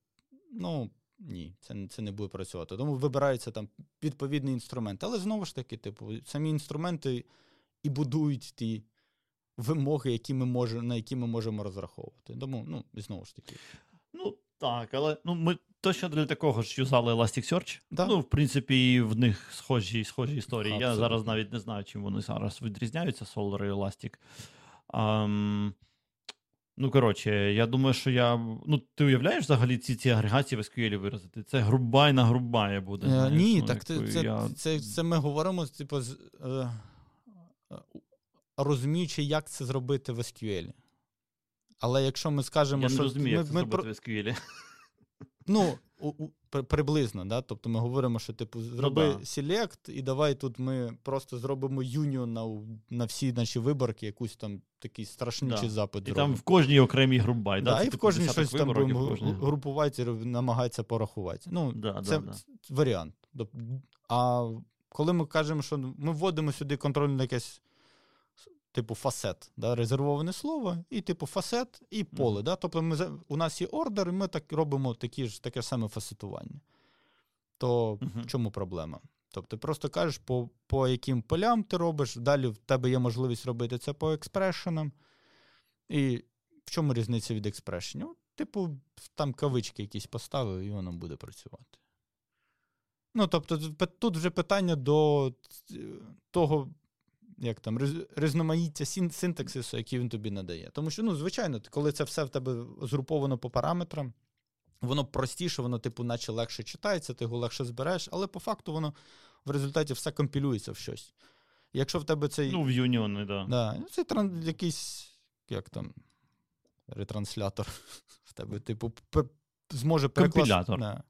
ну, ні, це це не буде працювати. Тому вибирається там відповідний інструмент. Але знову ж таки, типу, самі інструменти і будують ті вимоги, які ми можемо, на які ми можемо розраховувати. Тому, ну, і знову ж таки. Ну, так, але ну, ми точно для такого ж юзали Elasticsearch. Да. Ну, в принципі, в них схожі схожі історії. Абсолютно. Я зараз навіть не знаю, чим вони зараз відрізняються, Solar і Elastic. Um, Ну, коротше, я думаю, що я. Ну, ти уявляєш взагалі ці ці агрегації в SQL виразити? Це грубайна грубая буде. Е, Ні, ну, так це це, я... це, це, ми говоримо, типу, з, е, е, розуміючи, як це зробити в SQL. Але якщо ми скажемо, я що. не розумію, ми, як це ми зробити про... в SQL. Ну, у, у, приблизно, да? тобто ми говоримо, що типу, зроби ну, да. селект, і давай тут ми просто зробимо юніон на на всі наші виборки, якусь там такий страшнючий да. запит. І зробимо. там в кожній окремій групбай. Да, да? І в кожній щось там будемо групувати, намагається порахувати. Ну, да, Це да, варіант. А коли ми кажемо, що ми вводимо сюди контрольне якесь типу фасет, да, резервоване слово, і типу фасет, і поле. Mm-hmm. Да? Тобто ми, у нас є ордер, і ми так робимо такі ж, таке саме фасетування. То mm-hmm. в чому проблема? Тобто, ти просто кажеш, по по яким полям ти робиш, далі в тебе є можливість робити це по експрешенам. І в чому різниця від експрешенів? Типу, там кавички якісь поставив, і воно буде працювати. Ну, тобто, тут вже питання до того, як там, різноманіття синтаксису, який він тобі надає. Тому що, ну, звичайно, коли це все в тебе згруповано по параметрам, воно простіше, воно, типу, наче легше читається, ти його легше збереш, але по факту воно в результаті все компілюється в щось. Якщо в тебе цей. Ну, в Union, да. Да, ну, Це тран... якийсь, як там, ретранслятор в тебе, типу, зможе перекласти. Да.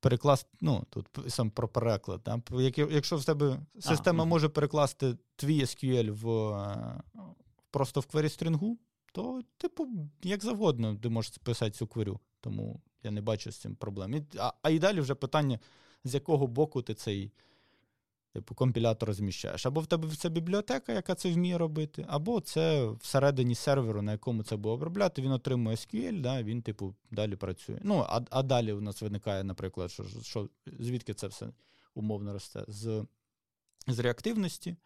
Перекласти, ну, тут сам про переклад. Да? Якщо в тебе система а, може перекласти твій SQL в, просто в квері стрінгу, то, типу, як завгодно, ти можеш писати цю кверю. Тому я не бачу з цим проблем. А, а і далі вже питання, з якого боку ти цей типу, компілятор розміщаєш. Або в тебе це бібліотека, яка це вміє робити, або це всередині серверу, на якому це буде обробляти, він отримує SQL, да, він, типу, далі працює. Ну, а а далі у нас виникає, наприклад, що, що звідки це все умовно росте? З з реактивності.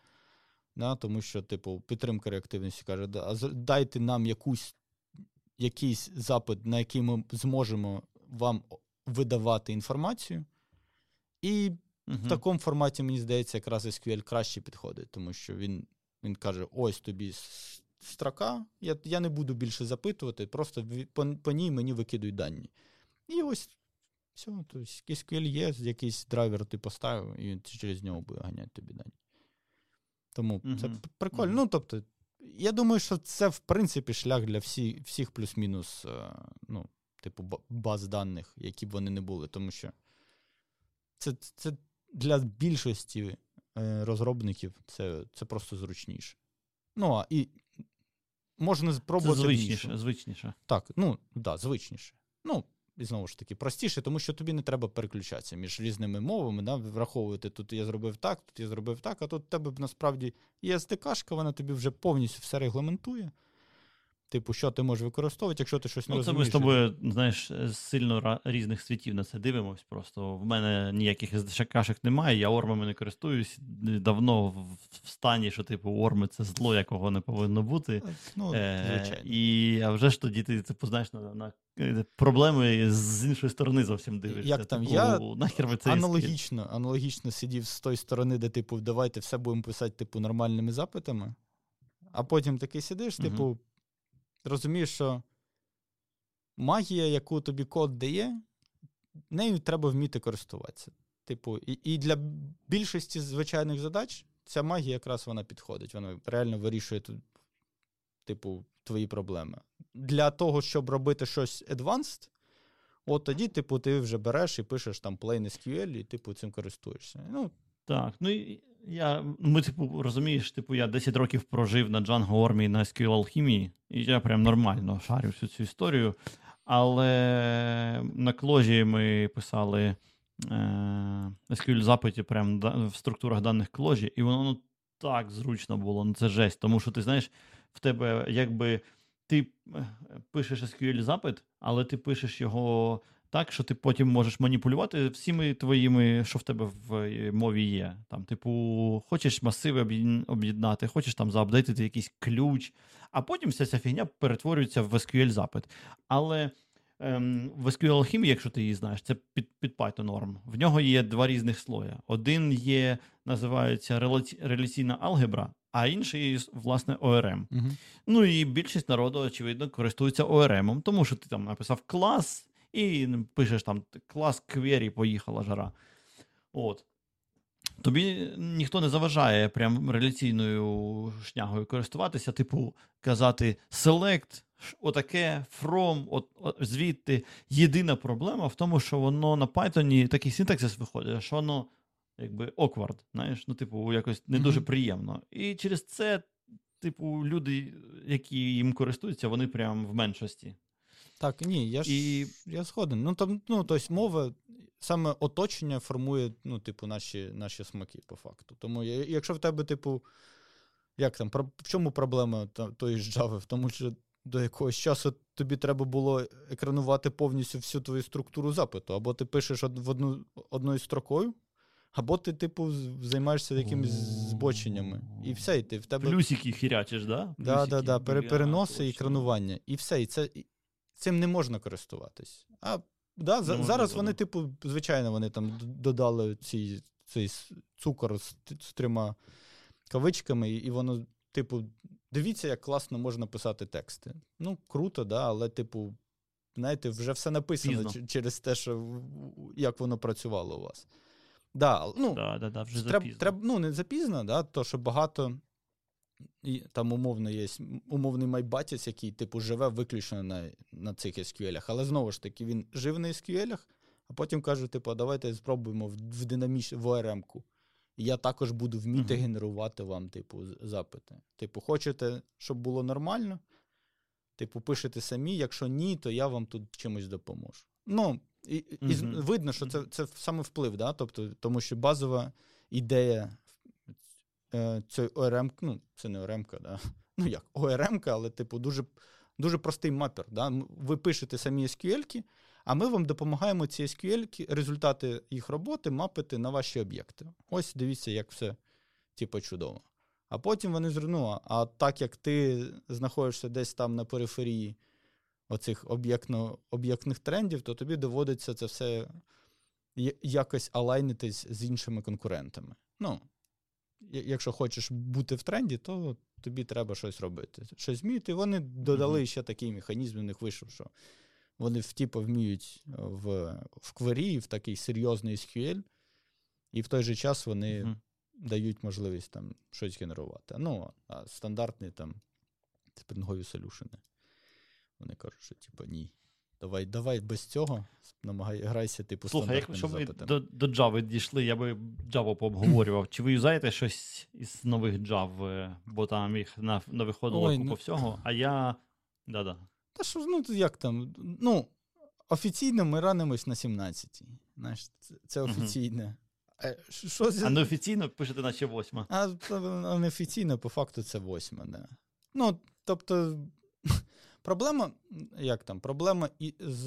Да, Тому що, типу, підтримка реактивності каже, дайте нам якусь, якийсь запит, на який ми зможемо вам видавати інформацію. І в такому форматі, мені здається, якраз SQL краще підходить, тому що він він каже: ось тобі строка, я я не буду більше запитувати, просто по, по ній мені викидують дані. І ось все, тобто SQL є, якийсь драйвер ти поставив, і він через нього буде ганяти тобі дані. Тому mm-hmm. це прикольно. Mm-hmm. Ну, тобто, я думаю, що це, в принципі, шлях для всі, всіх плюс-мінус, е, ну, типу, баз даних, які б вони не були, тому що це це для більшості е, розробників це це просто зручніше. Ну, а і можна спробувати. Це звичніше, звичніше. Так, ну, да, звичніше. Ну, і знову ж таки, простіше, тому що тобі не треба переключатися між різними мовами, да, враховувати, тут я зробив так, тут я зробив так, а тут в тебе насправді є SDK, вона тобі вже повністю все регламентує. Типу, що ти можеш використовувати, якщо ти щось не ну, розумієш. Це ми з тобою, знаєш, сильно різних світів на це дивимось. Просто в мене ніяких кашек немає, я ормами не користуюсь давно в стані, що типу орми це зло, якого не повинно бути. Ну, е, І а вже ж тоді ти типу, знаєш на, на проблеми з іншої сторони зовсім дивишся. Як там типу, я нахер це аналогічно, аналогічно сидів з тої сторони, де типу, давайте все будемо писати типу нормальними запитами, а потім такий сидиш, типу розумієш, що магія, яку тобі код дає, нею треба вміти користуватися. Типу, і, і для більшості звичайних задач ця магія якраз вона підходить. Вона реально вирішує типу, твої проблеми. Для того, щоб робити щось advanced, от тоді, типу, ти вже береш і пишеш там plain SQL, і типу цим користуєшся. Ну, Так. Ну і я, ми, типу, розумієш, типу, я 10 років прожив на Django Army на SQL Alchemy, і я прям нормально шарю всю цю історію. Але на кложі ми писали е, SQL запиті прямо в структурах даних кложі, і воно ну, так зручно було. Ну, це жесть. Тому що ти знаєш, в тебе якби ти е, пишеш SQL запит, але ти пишеш його так, що ти потім можеш маніпулювати всіми твоїми, що в тебе в е, мові є. Там, Типу, хочеш масиви об'єднати, хочеш там заапдейтити якийсь ключ, а потім вся ця фігня перетворюється в SQL-запит. Але ем, в SQL Alchemy, якщо ти її знаєш, це під під Python норм. В нього є два різних слоя. Один є, називається реляційна алгебра, а інший, власне, ORM. Угу. Ну і більшість народу, очевидно, користується ORM, тому що ти там написав клас і пишеш там клас квері, поїхала жара. От. Тобі ніхто не заважає прям реляційною шнягою користуватися, типу, казати select, отаке, from, от, от, звідти. Єдина проблема в тому, що воно на Python такий синтаксис виходить, що воно якби awkward, знаєш, ну, типу, якось не дуже приємно. І через це, типу, люди, які їм користуються, вони прям в меншості. Так, ні, я ж і... я згоден. Ну там, ну, тобто мова, саме оточення формує, ну, типу, наші наші смаки, по факту. Тому якщо в тебе, типу, як там, в чому проблема тої ж Java? В тому, що до якогось часу тобі треба було екранувати повністю всю твою структуру запиту, або ти пишеш в одну одною строкою, або ти, типу, займаєшся якимись збоченнями. І все, і ти в тебе. Плюсики хірячиш, да? Да, да, да, переноси і екранування. І все. І це цим не можна користуватись. А да, за, зараз вони, типу, звичайно, вони там додали ці, цей цукор з, з трьома кавичками, і воно, типу, дивіться, як класно можна писати тексти. Ну, круто, да, але, типу, знаєте, вже все написано Пізно. через те, що як воно працювало у вас. Да, ну, Да, да, да, вже Треб, треб, ну, не запізно, да, то що багато і, там умовно є умовний майбатець, який типу живе виключно на на цих SQL. Але знову ж таки, він жив на SQL, а потім каже: типу, давайте спробуємо в, в динаміч в ORM-ку. І я також буду вміти Мгм. генерувати вам, типу, запити. Типу, хочете, щоб було нормально? Типу, пишете самі, якщо ні, то я вам тут чимось допоможу. Ну, і, і з- Мгм. видно, що це, це саме вплив, да? тобто, тому що базова ідея е, цієї ОРМ, ну, це не ОРМ, да? ну як, ОРМ, але, типу, дуже, дуже простий мапер. Да? Ви пишете самі SQL, а ми вам допомагаємо ці SQL, результати їх роботи мапити на ваші об'єкти. Ось дивіться, як все, типу, чудово. А потім вони ну, а- так як ти знаходишся десь там на периферії оцих об'єктних трендів, то тобі доводиться це все якось алайнитись з іншими конкурентами. Ну, якщо хочеш бути в тренді, то тобі треба щось робити. Щось змінити. Вони додали Мгм. ще такий механізм, у них вийшов, що вони типу, вміють в, в query, в такий серйозний SQL, і в той же час вони Мгм. дають можливість там щось генерувати. Ну, а стандартні там спрингові солюшени. Вони кажуть, що типу, ні. Давай, давай без цього намагай, грайся, типу, Слухай, якщо ми до, до Java дійшли, я би Java пообговорював. Чи ви юзаєте щось із нових Java, е, бо там їх на, на виходило Ой, купа ну- всього, а я. Да-да. Та що ж, ну як там? Ну, офіційно ми ранимось на 17-й. Знаєш, це, це офіційне. Е, що- Що. А неофіційно пишете, наче восьма. А, а неофіційно, по факту, це восьма, да. Ну, тобто, проблема, як там, проблема і з,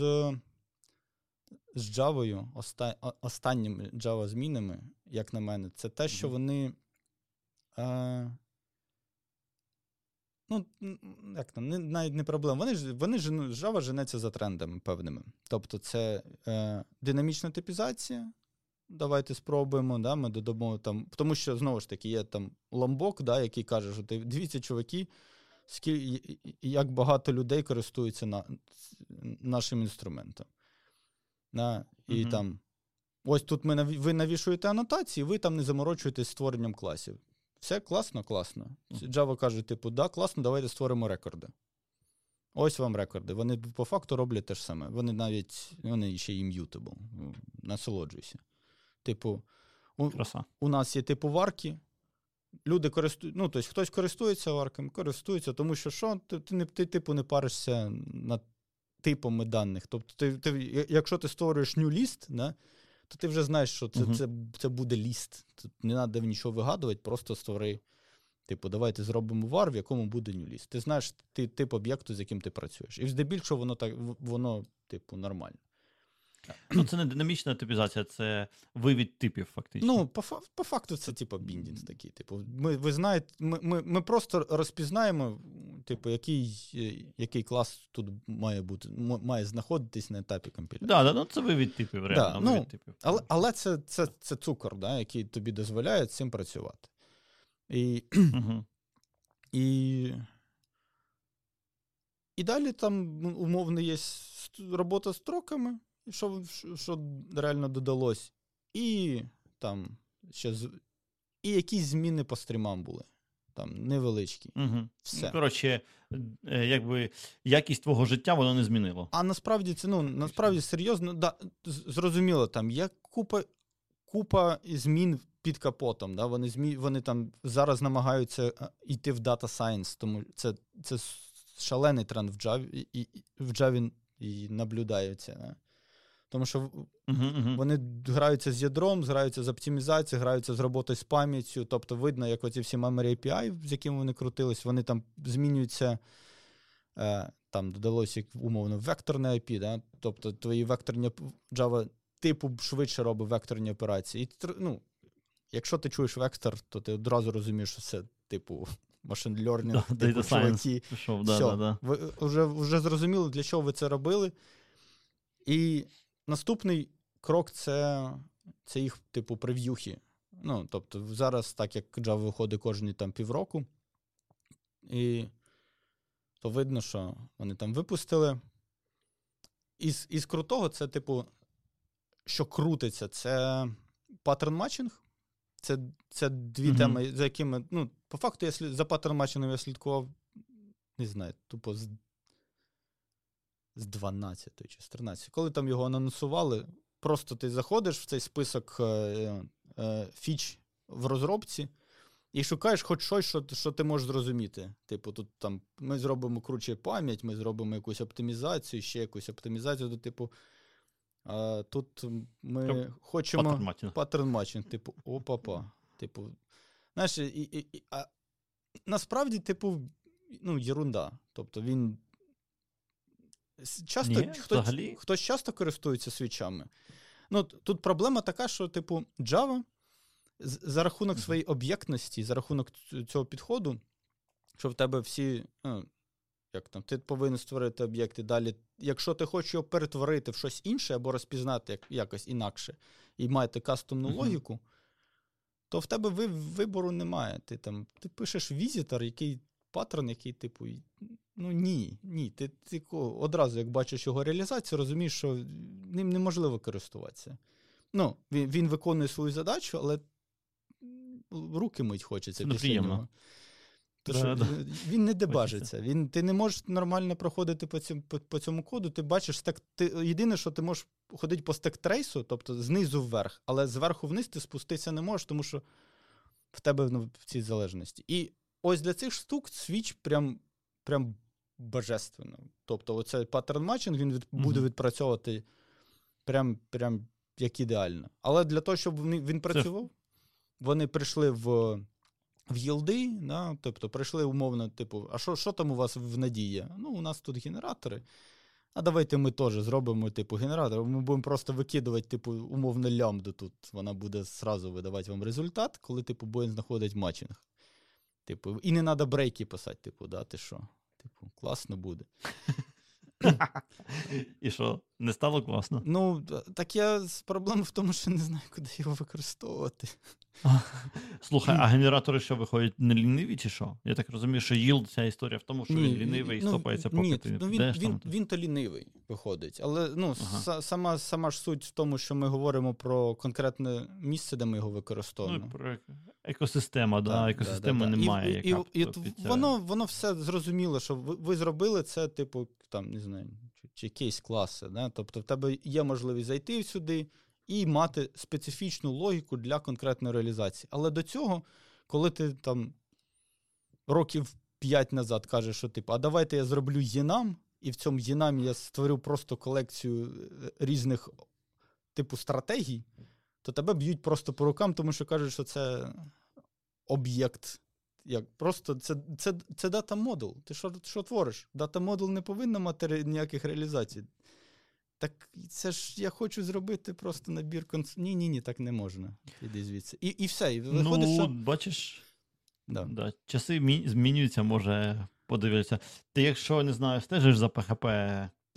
з Java, оста, останніми Java змінами, як на мене, це те, що вони. Е, ну, як там, не, навіть не проблема. Вони ж вони ж ну, Java женеться за трендами певними. Тобто, це е, динамічна типізація. Давайте спробуємо, да, ми додамо там. Тому що, знову ж таки, є там ламбок, да, який каже, що ти дивіться, чуваки, скільки, як багато людей користуються на, нашим інструментом. Да, і Мгм. там, ось тут ми ви навішуєте анотації, ви там не заморочуєтесь створенням класів. Все класно, класно. Java каже, типу, да, класно, давайте створимо рекорди. Ось вам рекорди. Вони по факту роблять те ж саме. Вони навіть вони ще і mutable. Ну, Насолоджуйся. Типу, у, у нас є типу варки. Люди користують, ну, тобто хтось користується варками, користується, тому що що, ти, ти, не, ти типу, не паришся над типами даних. Тобто, ти, ти, якщо ти створюєш new list, да, то ти вже знаєш, що це, Мгм. це, це буде ліст. Тут не треба нічого вигадувати, просто створи. Типу, давайте зробимо var, в якому буде list. Ти знаєш ти, тип об'єкту, з яким ти працюєш. І здебільшого воно так, воно, типу, нормально. Ну, це не динамічна типізація, це вивід типів, фактично. Ну, по, по факту, це типу біндінг такий. Типу, ми, ви знаєте, ми, ми, ми просто розпізнаємо, типу, який, е, який клас тут має бути, має знаходитись на етапі компіляції. да, да, ну, це вивід типів, реально. ну, вивід типів. Але, але це, це, це цукор, да, який тобі дозволяє цим працювати. І, Мгм. і, і далі там ну, умовно є робота з строками, що, що, що реально додалось. І там ще з, і якісь зміни по стрімам були. Там невеличкі. Угу. Все. Коротше, е, якби якість твого життя воно не змінило. А насправді це ну насправді серйозно, да, зрозуміло, там є купа, купа змін під капотом. Да? Вони, змі, вони там зараз намагаються е, йти в Data Science, тому це, це шалений тренд в Java, і, і, в Java і наблюдається. Да? Тому що Угу, угу. вони граються з ядром, граються з оптимізацією, граються з роботою з пам'яттю. Тобто видно, як оці всі memory API, з якими вони крутились, вони там змінюються. Е, там додалося як умовно векторне IP, да? тобто твої векторні Java типу швидше робить векторні операції. І, ну, якщо ти чуєш вектор, то ти одразу розумієш, що це типу machine learning, Да, типу, чуваки, Пішов, да, Всьо. да, да. ви вже, вже зрозуміли, для чого ви це робили. І наступний крок це, це їх, типу, прев'юхи. Ну, тобто, зараз, так як Java виходить кожні там півроку, і то видно, що вони там випустили. Із із крутого, це, типу, що крутиться, це паттерн матчинг. Це це дві mm-hmm. теми, за якими. Ну, по факту, я слід, за паттерн матчингом я слідкував, не знаю, тупо з з 12 чи з 13. Коли там його анонсували, просто ти заходиш в цей список е, е, фіч в розробці і шукаєш хоч щось, що що ти можеш зрозуміти. Типу, тут там ми зробимо круче пам'ять, ми зробимо якусь оптимізацію, ще якусь оптимізацію, то, типу. А тут ми Тоб, хочемо паттерн матчинг. Типу, опа-па. Типу, знаєш, і, і, і, а насправді, типу, ну, єрунда. Тобто він Часто Ні, хтось, хтось часто користується свічами. Ну, Тут проблема така, що, типу, Java за рахунок своєї об'єктності, за рахунок цього підходу, що в тебе всі. ну, як там, Ти повинен створити об'єкти далі. Якщо ти хочеш його перетворити в щось інше або розпізнати як, якось інакше і маєте кастомну uh-huh. логіку, то в тебе вибору немає. Ти там, ти пишеш візитор, який паттерн, який, типу, ну ні, ні. Ти, ти одразу, як бачиш його реалізацію, розумієш, що ним неможливо користуватися. Ну, Він він виконує свою задачу, але руки мить хочеться ну, після нього. Тож да, да. Він не дебажиться. Він, Ти не можеш нормально проходити по цьому по, по цьому коду. Ти бачиш стек. Ти, Єдине, що ти можеш ходити по стек-трейсу, тобто знизу вверх, але зверху вниз ти спуститися не можеш, тому що в тебе ну, в цій залежності. І ось для цих штук свіч прям прям божественно. Тобто, оцей паттерн матчинг він від, буде відпрацьовувати прям прям як ідеально. Але для того, щоб він, він працював, вони прийшли в. В Єлди, да, тобто прийшли умовно, типу, а що що там у вас в надії? Ну, у нас тут генератори. А давайте ми теж зробимо, типу, генератор. Ми будемо просто викидувати, типу, умовно лямбду тут. Вона буде зразу видавати вам результат, коли, типу, буде знаходить матчинг. Типу, і не треба брейки писати, типу, да, ти що? Типу, класно буде. І що, не стало класно? Ну, так я проблема в тому, що не знаю, куди його використовувати. Слухай, а генератори що виходять не ліниві, чи що? Я так розумію, що yield ця історія в тому, що ні, він лінивий і ну, стопається поки ні, ти ну, він, він, він то лінивий виходить. Але ну, ага. сама сама ж суть в тому, що ми говоримо про конкретне місце, де ми його використовуємо. Ну, про екосистема, да, да екосистеми да, да, немає. І, яка і, і, і воно воно все зрозуміло, що ви, ви зробили це, типу, там, не знаю, чи, чи кейс класи. Да? Тобто, в тебе є можливість зайти сюди і мати специфічну логіку для конкретної реалізації. Але до цього, коли ти там років 5 назад кажеш, що типу, а давайте я зроблю єнам, і в цьому єнамі я створю просто колекцію е, різних типу стратегій, то тебе б'ють просто по рукам, тому що кажуть, що це об'єкт. Як Просто це це, це дата модул. Ти що що твориш? Дата модул не повинна мати ніяких реалізацій. Так це ж я хочу зробити просто набір конс... Ні, ні, ні, так не можна. Іди звідси. І і все. І виходить, ну, що... бачиш, да. Да, часи змінюються, може подивитися. Ти, якщо не знаю, стежиш за ПХП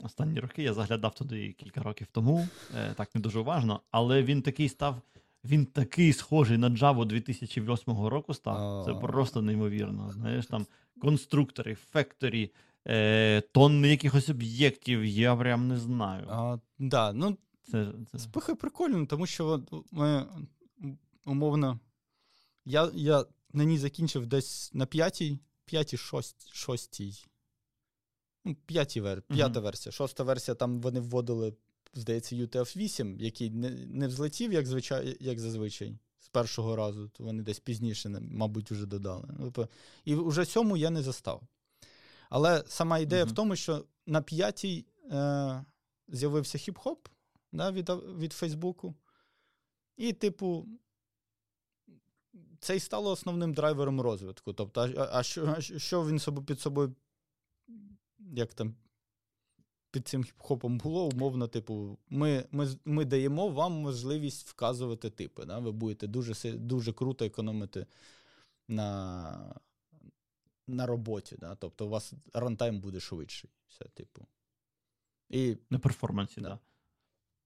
останні роки, я заглядав туди кілька років тому, е, так не дуже уважно, але він такий став. Він такий схожий на Java 2008 року став. Це просто неймовірно. Знаєш, там конструктори, фекторі, е, тонни якихось об'єктів, я прям не знаю. А, да, ну, це, це... Спихи прикольно, тому що ми умовно. Я я на ній закінчив десь на п'ятій, п'ятій, шостій. Ну, п'ятій вер... П'ята версія. Шоста версія, там вони вводили, здається, UTF-8, який не не взлетів, як звичай, як зазвичай, з першого разу, то вони десь пізніше, мабуть, вже додали. Ну, і вже сьому я не застав. Але сама ідея mm-hmm. в тому, що на п'ятій е, з'явився хіп-хоп да, від від Фейсбуку. І, типу, це і стало основним драйвером розвитку. Тобто, а, а що а що він собі під собою, як там, під цим хіп-хопом було, умовно, типу, ми ми, ми даємо вам можливість вказувати типи. Да? Ви будете дуже дуже круто економити на на роботі. Да? Тобто у вас рантайм буде швидший. Все, типу. І, На перформансі, так. Да.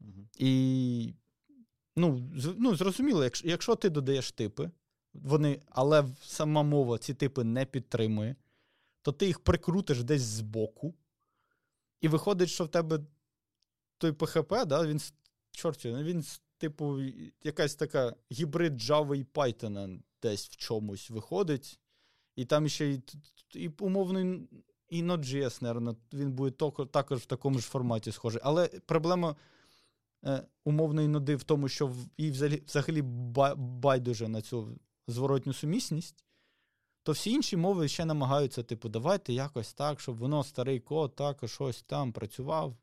Угу. І ну, ну, зрозуміло, якщо, якщо ти додаєш типи, вони, але сама мова ці типи не підтримує, то ти їх прикрутиш десь збоку, і виходить, що в тебе той PHP, да, він чорті, він, типу, якась така гібрид Java і Python десь в чомусь виходить. І там ще і, і умовний і Node.js, наверное, він буде також в такому ж форматі схожий. Але проблема е, умовної ноди в тому, що їй взагалі, взагалі байдуже на цю зворотню сумісність, то всі інші мови ще намагаються, типу, давайте якось так, щоб воно старий код також щось там працював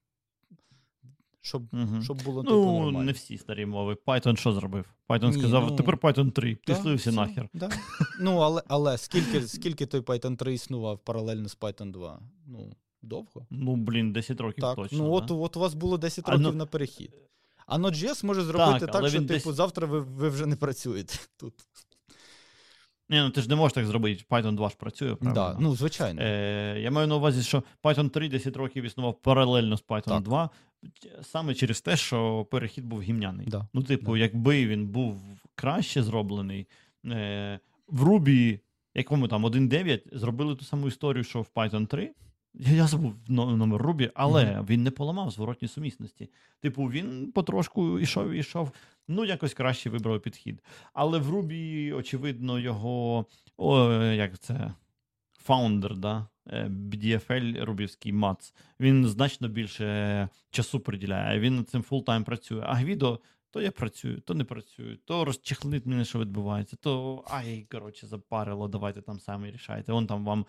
щоб угу. щоб було ну, типу, нормально. не всі старі мови. Python що зробив? Python Ні, сказав, ну, тепер Python 3, пішли всі нахер. Да. Ну, але але скільки скільки той Python 3 існував паралельно з Python 2? Ну, довго? Ну, блін, 10 років так, точно. Ну, от от у вас було 10 років а, на перехід. А Node.js може зробити так, так що, типу, десь... завтра ви ви вже не працюєте тут. Ні, ну ти ж не можеш так зробити. Python 2 ж працює, правда? Да, ну, звичайно. Е, Я маю на увазі, що Python 3 10 років існував паралельно з Python так. 2, саме через те, що перехід був гімняний. Да. Ну, типу, да. якби він був краще зроблений, е, в Ruby, якому там 1.9, зробили ту саму історію, що в Python 3. Я забув номер Рубі, але mm-hmm. він не поламав зворотні сумісності. Типу, він потрошку йшов і йшов, ну, якось краще вибрав підхід. Але в Рубі, очевидно, його о, як це, founder, да? BDFL Рубівський Мац, він значно більше часу приділяє. Він над цим full-time працює. А Гвідо, то я працюю, то не працюю, то розчехлить мене, що відбувається, то ай, коротше, запарило, давайте там самі рішайте. Он там вам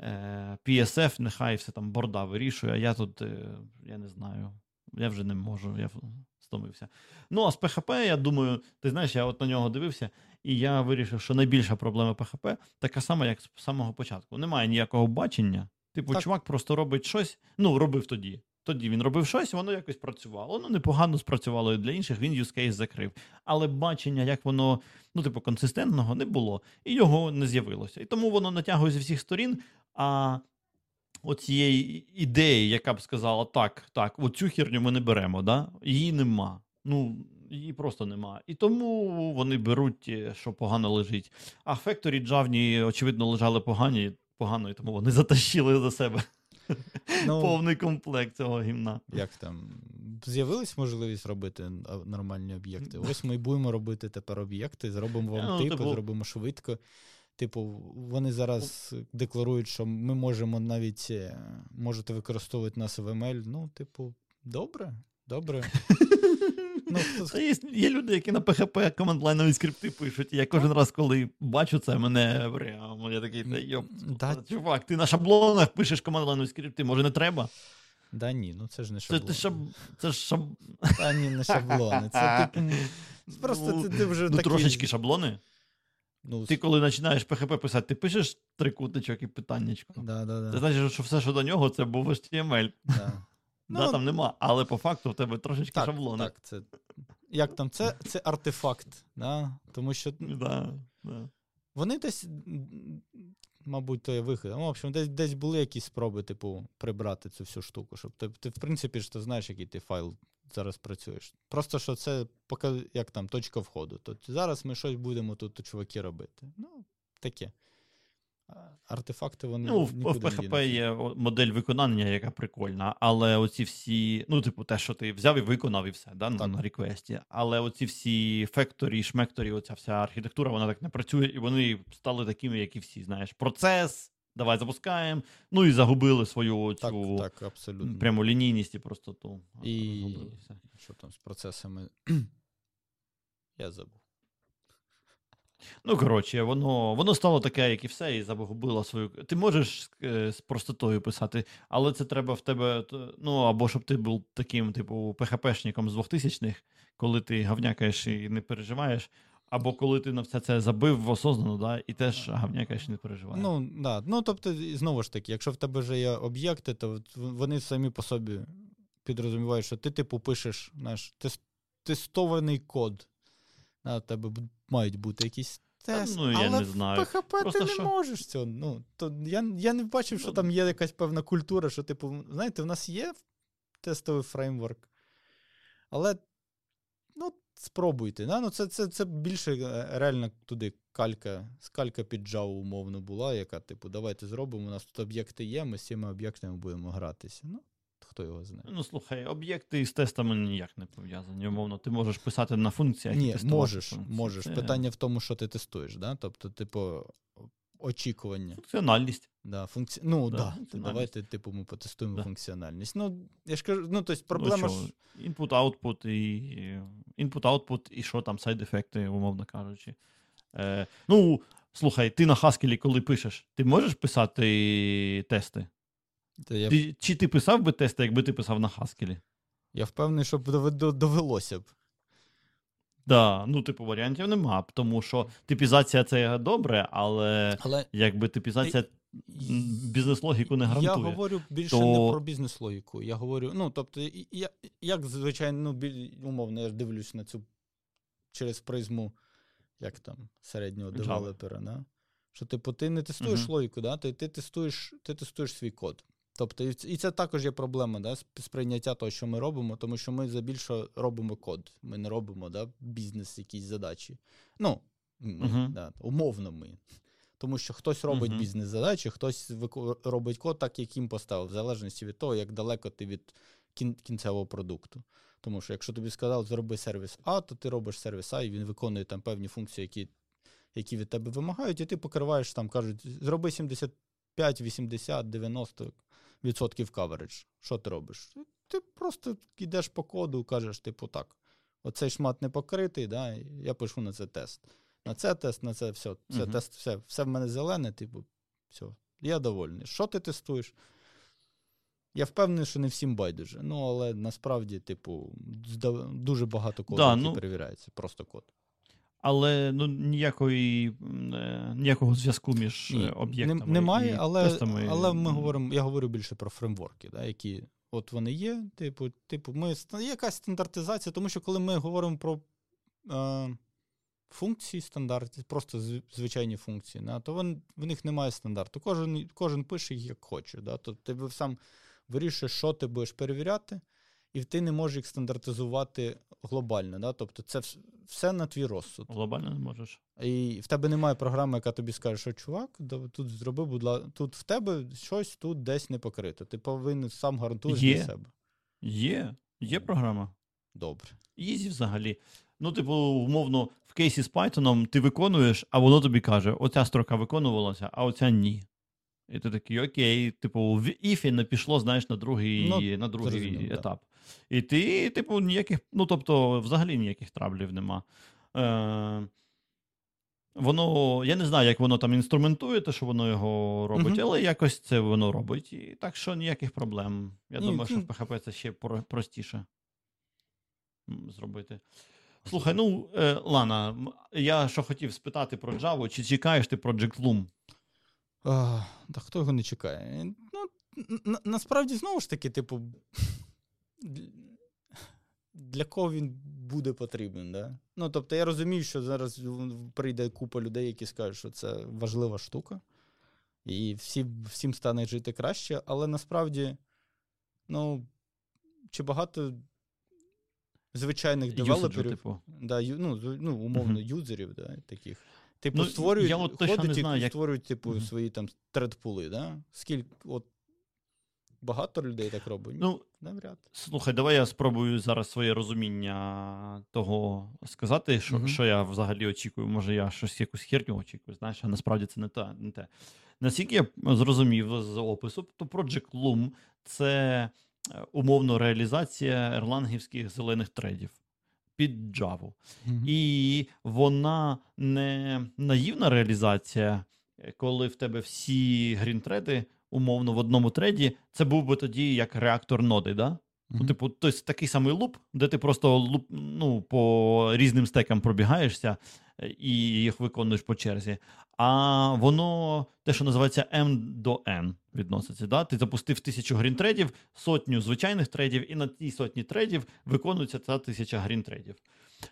е, PSF, нехай все там борда вирішує, а я тут, е, я не знаю, я вже не можу, я стомився. Ну, а з PHP, я думаю, ти знаєш, я от на нього дивився, і я вирішив, що найбільша проблема PHP така сама, як з самого початку. Немає ніякого бачення. Типу, так. чувак просто робить щось, ну, робив тоді. Тоді він робив щось, воно якось працювало. Воно непогано спрацювало і для інших, він use case закрив. Але бачення, як воно, ну, типу, консистентного не було, і його не з'явилося. І тому воно натягує зі всіх сторін. А оцієї ідеї, яка б сказала, так, так, оцю херню ми не беремо, да? її нема. Ну, її просто нема. І тому вони беруть, е, що погано лежить. А фекторі джавні, очевидно, лежали погані, погано, і тому вони затащили за себе. Ну, Повний комплект цього гімна. Як там? З'явилась можливість робити нормальні об'єкти. Ось ми будемо робити тепер об'єкти, зробимо вам ну, типи, типу... зробимо швидко. Типу, вони зараз декларують, що ми можемо навіть е, можете використовувати нас в ML. Ну, типу, добре, добре. Ну, Є є люди, які на PHP командлайнові скрипти пишуть. І я кожен раз, коли бачу це, мене прямо я такий, та йоп, да. чувак, ти на шаблонах пишеш командлайнові скрипти, може не треба? Да ні, ну це ж не шаблони. Це, шаб... це ж шаб... Та ні, не шаблони. Це типу, просто ну, ти, ти вже ну, такий... трошечки шаблони. Ну, Ти коли починаєш PHP писати, ти пишеш трикутничок і питаннячко. Да, да, да. Це значить, що все, що до нього, це був HTML. Да. Ну, да, Там нема, але по факту в тебе трошечки так, шаблони. Так, це як там, це це артефакт. Да? Тому що да, да. вони десь, мабуть, то є вихід. Ну, в общем, десь десь були якісь спроби, типу, прибрати цю всю штуку. Щоб ти, ти в принципі, ж ти знаєш, який ти файл зараз працюєш. Просто що це поки, як там, точка входу. То зараз ми щось будемо тут, чуваки, робити. Ну, таке. Артефакти вони. Ну, в, в PHP є модель виконання, яка прикольна, але оці всі, ну, типу, те, що ти взяв і виконав, і все, да, так. на реквесті. Але оці всі фекторі, шмекторі, оця вся архітектура, вона так не працює, і вони стали такими, як і всі. Знаєш, процес, давай запускаємо. Ну і загубили свою цю так, так, абсолютно. пряму лінійність і простоту. І що там з процесами? Я забув. Ну, коротше, воно воно стало таке, як і все, і загубило свою. Ти можеш е, з простотою писати, але це треба в тебе. Ну, або щоб ти був таким, типу, ПХПшником з 2000-х, коли ти гавнякаєш і не переживаєш. Або коли ти на все це забив осознано, да, і теж гавнякаєш і не переживаєш. Ну, да. ну, тобто, знову ж таки, якщо в тебе вже є об'єкти, то вони самі по собі підрозумівають, що ти, типу, пишеш наш тестований код. У тебе мають бути якісь тести. Ну, я але не знаю. в PHP Просто ти що? не можеш цього. Ну, то Я я не бачив, що ну, там є якась певна культура, що, типу, знаєте, в нас є тестовий фреймворк, але ну, спробуйте. Да? Ну, це, це, це більше е, реально туди калька, скалька під Java умовно була, яка, типу, давайте зробимо, у нас тут об'єкти є, ми з цими об'єктами будемо гратися. Ну, хто його знає. Ну, слухай, об'єкти з тестами ніяк не пов'язані. Умовно, ти можеш писати на функціях. Ні, можеш, функції. можеш. Це Питання в тому, що ти тестуєш, да? тобто, типу, очікування. Функціональність. Да, функці... Ну, Да, да, функціональність. давайте, типу, ми потестуємо Да. функціональність. Ну, я ж кажу, ну, тобто, проблема ну, ж. Input-output і input-outpут, і що там, сайд-ефекти, умовно кажучи. Е, ну, слухай, ти на Haskell, коли пишеш, ти можеш писати тести? Та я, Ти, чи ти писав би тести, якби ти писав на Haskell? я впевнений, що довелося б. Да, ну, типу, варіантів нема, тому що типізація це добре, але Але якби типізація бізнес-логіку не гарантує. Я говорю більше то- не про бізнес-логіку. Я говорю, ну, тобто, я, як звичайно, ну, біль, умовно, я ж дивлюсь на цю через призму, як там, середнього девелопера, да? що, типу, ти не тестуєш Мгм. логіку, да? ти, ти, тестуєш, ти тестуєш свій код. Тобто, і це- також є проблема да, сприйняття того, що ми робимо, тому що ми забільше робимо код. Ми не робимо да, бізнес, якісь задачі. Ну, ми, Мгм. да, умовно ми. Тому що хтось робить Мгм. бізнес-задачі, хтось робить код так, як їм поставив, в залежності від того, як далеко ти від кін- кінцевого продукту. Тому що якщо тобі сказали, зроби сервіс А, то ти робиш сервіс А, і він виконує там певні функції, які, які від тебе вимагають, і ти покриваєш там, кажуть, зроби 75, 80, 90 відсотків каверидж. Що ти робиш? Ти просто йдеш по коду, кажеш, типу, так, оцей шмат не покритий, да, я пишу на це тест. На це тест, на це все. Це Мгм. тест, все, все в мене зелене, типу, все. Я довольний. Що ти тестуєш? Я впевнений, що не всім байдуже. Ну, але насправді, типу, дуже багато коду, Да, ну- перевіряється. Просто код. Але ну, ніякої, е, ніякого зв'язку між Ні, е, об'єктами. немає, і але, тестами. але ми говоримо, я говорю більше про фреймворки, да, які от вони є. Типу, типу, ми якась стандартизація, тому що коли ми говоримо про е, функції стандартні, просто звичайні функції, да, то вон, в них немає стандарту. Кожен, кожен пише їх як хоче. Да, то ти сам вирішуєш, що ти будеш перевіряти, і ти не можеш їх стандартизувати глобально. Да? Тобто це все на твій розсуд. Глобально не можеш. І в тебе немає програми, яка тобі скаже, що чувак, тут зроби, будь ласка, тут в тебе щось тут десь не покрито. Ти повинен сам гарантуєш Є. для себе. Є, є програма. Добре. Ізі взагалі. Ну, типу, умовно, в кейсі з Python ти виконуєш, а воно тобі каже: оця строка виконувалася, а оця ні. І ти такий, окей, типу, в іфі не пішло, знаєш, на другий, Ну, на другий зрозумів, да. етап. І ти, типу, ніяких, ну тобто, взагалі ніяких траблів нема. Е, воно, я не знаю, як воно там інструментує, те, що воно його робить, Мгм. але якось це воно робить. І так що ніяких проблем. Я Ні, думаю, що ну- в PHP це ще простіше зробити. Слухай, ну, е, Лана, я що хотів спитати про Java, чи чекаєш ти Project Loom? А, та хто його не чекає? Ну, на, насправді, знову ж таки, типу, для- кого він буде потрібен, да? Ну, тобто, я розумію, що зараз прийде купа людей, які скажуть, що це важлива штука, і всі, всім стане жити краще, але насправді, ну, чи багато звичайних девелоперів, типу. да, ю, ну, ну, умовно, Мгм. юзерів, да, таких. Типу, Ну, створюють, я от ходять не і як- створюють, типу, свої там тредпули, да? Скільки, от, багато людей так робить? Ну, Навряд. Слухай, давай я спробую зараз своє розуміння того сказати, що, Мгм. що я взагалі очікую. Може, я щось якусь херню очікую, знаєш, а насправді це не те. Не те. Наскільки я зрозумів з опису, то Project Loom – це е, умовно реалізація ерлангівських зелених тредів під Java. І вона не наївна реалізація, е, коли в тебе всі грінтреди, умовно, в одному треді, це був би тоді як реактор ноди, да? Ну, Мгм. типу, тобто такий самий луп, де ти просто луп, ну, по різним стекам пробігаєшся е, і їх виконуєш по черзі. А воно те, що називається M до N відноситься. Да? Ти запустив тисячу грінтредів, сотню звичайних тредів, і на тій сотні тредів виконується ця тисяча грінтредів.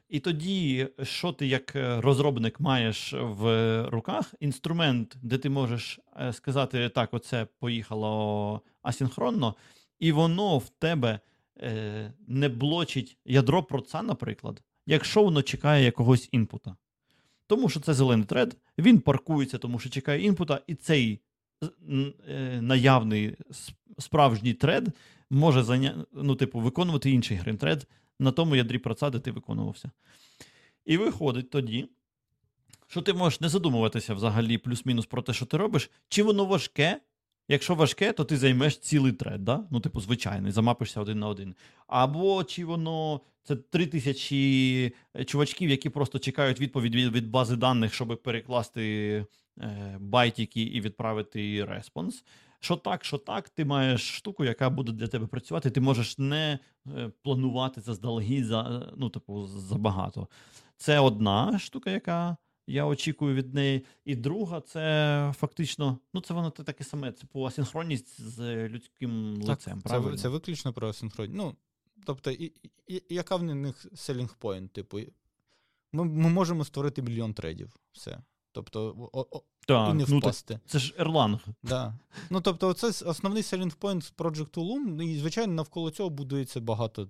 І тоді, що ти як е, розробник маєш в руках? Інструмент, де ти можеш е, сказати, так, оце поїхало асінхронно, і воно в тебе е, не блочить ядро проца, наприклад, якщо воно чекає якогось інпута. Тому що це зелений тред, він паркується, тому що чекає інпута, і цей наявний справжній тред може зайня... ну, типу, виконувати інший гринтред на тому ядрі праца, де ти виконувався. І виходить тоді, що ти можеш не задумуватися взагалі плюс-мінус про те, що ти робиш, чи воно важке. Якщо важке, то ти займеш цілий тред, да? ну, типу, звичайний, замапишся один на один. Або чи воно це три тисячі чувачків, які просто чекають відповідь від, від бази даних, щоб перекласти е, байтики і відправити респонс. Що так, що так, ти маєш штуку, яка буде для тебе працювати. Ти можеш не е, планувати заздалегідь за ну, типу, забагато. Це одна штука, яка я очікую від неї. І друга, це фактично, ну це воно таке саме, це по асинхронність з людським так, лицем. правильно? Це це виключно про асинхронність. Ну, тобто, і, і, яка в них point? Типу, ми, ми можемо створити мільйон трейдів. Все. Тобто, о, о, так, і не впасти. Ну, це ж Erlang. Да. Ну, тобто, це основний selling point Project Loom, і, звичайно, навколо цього будується багато,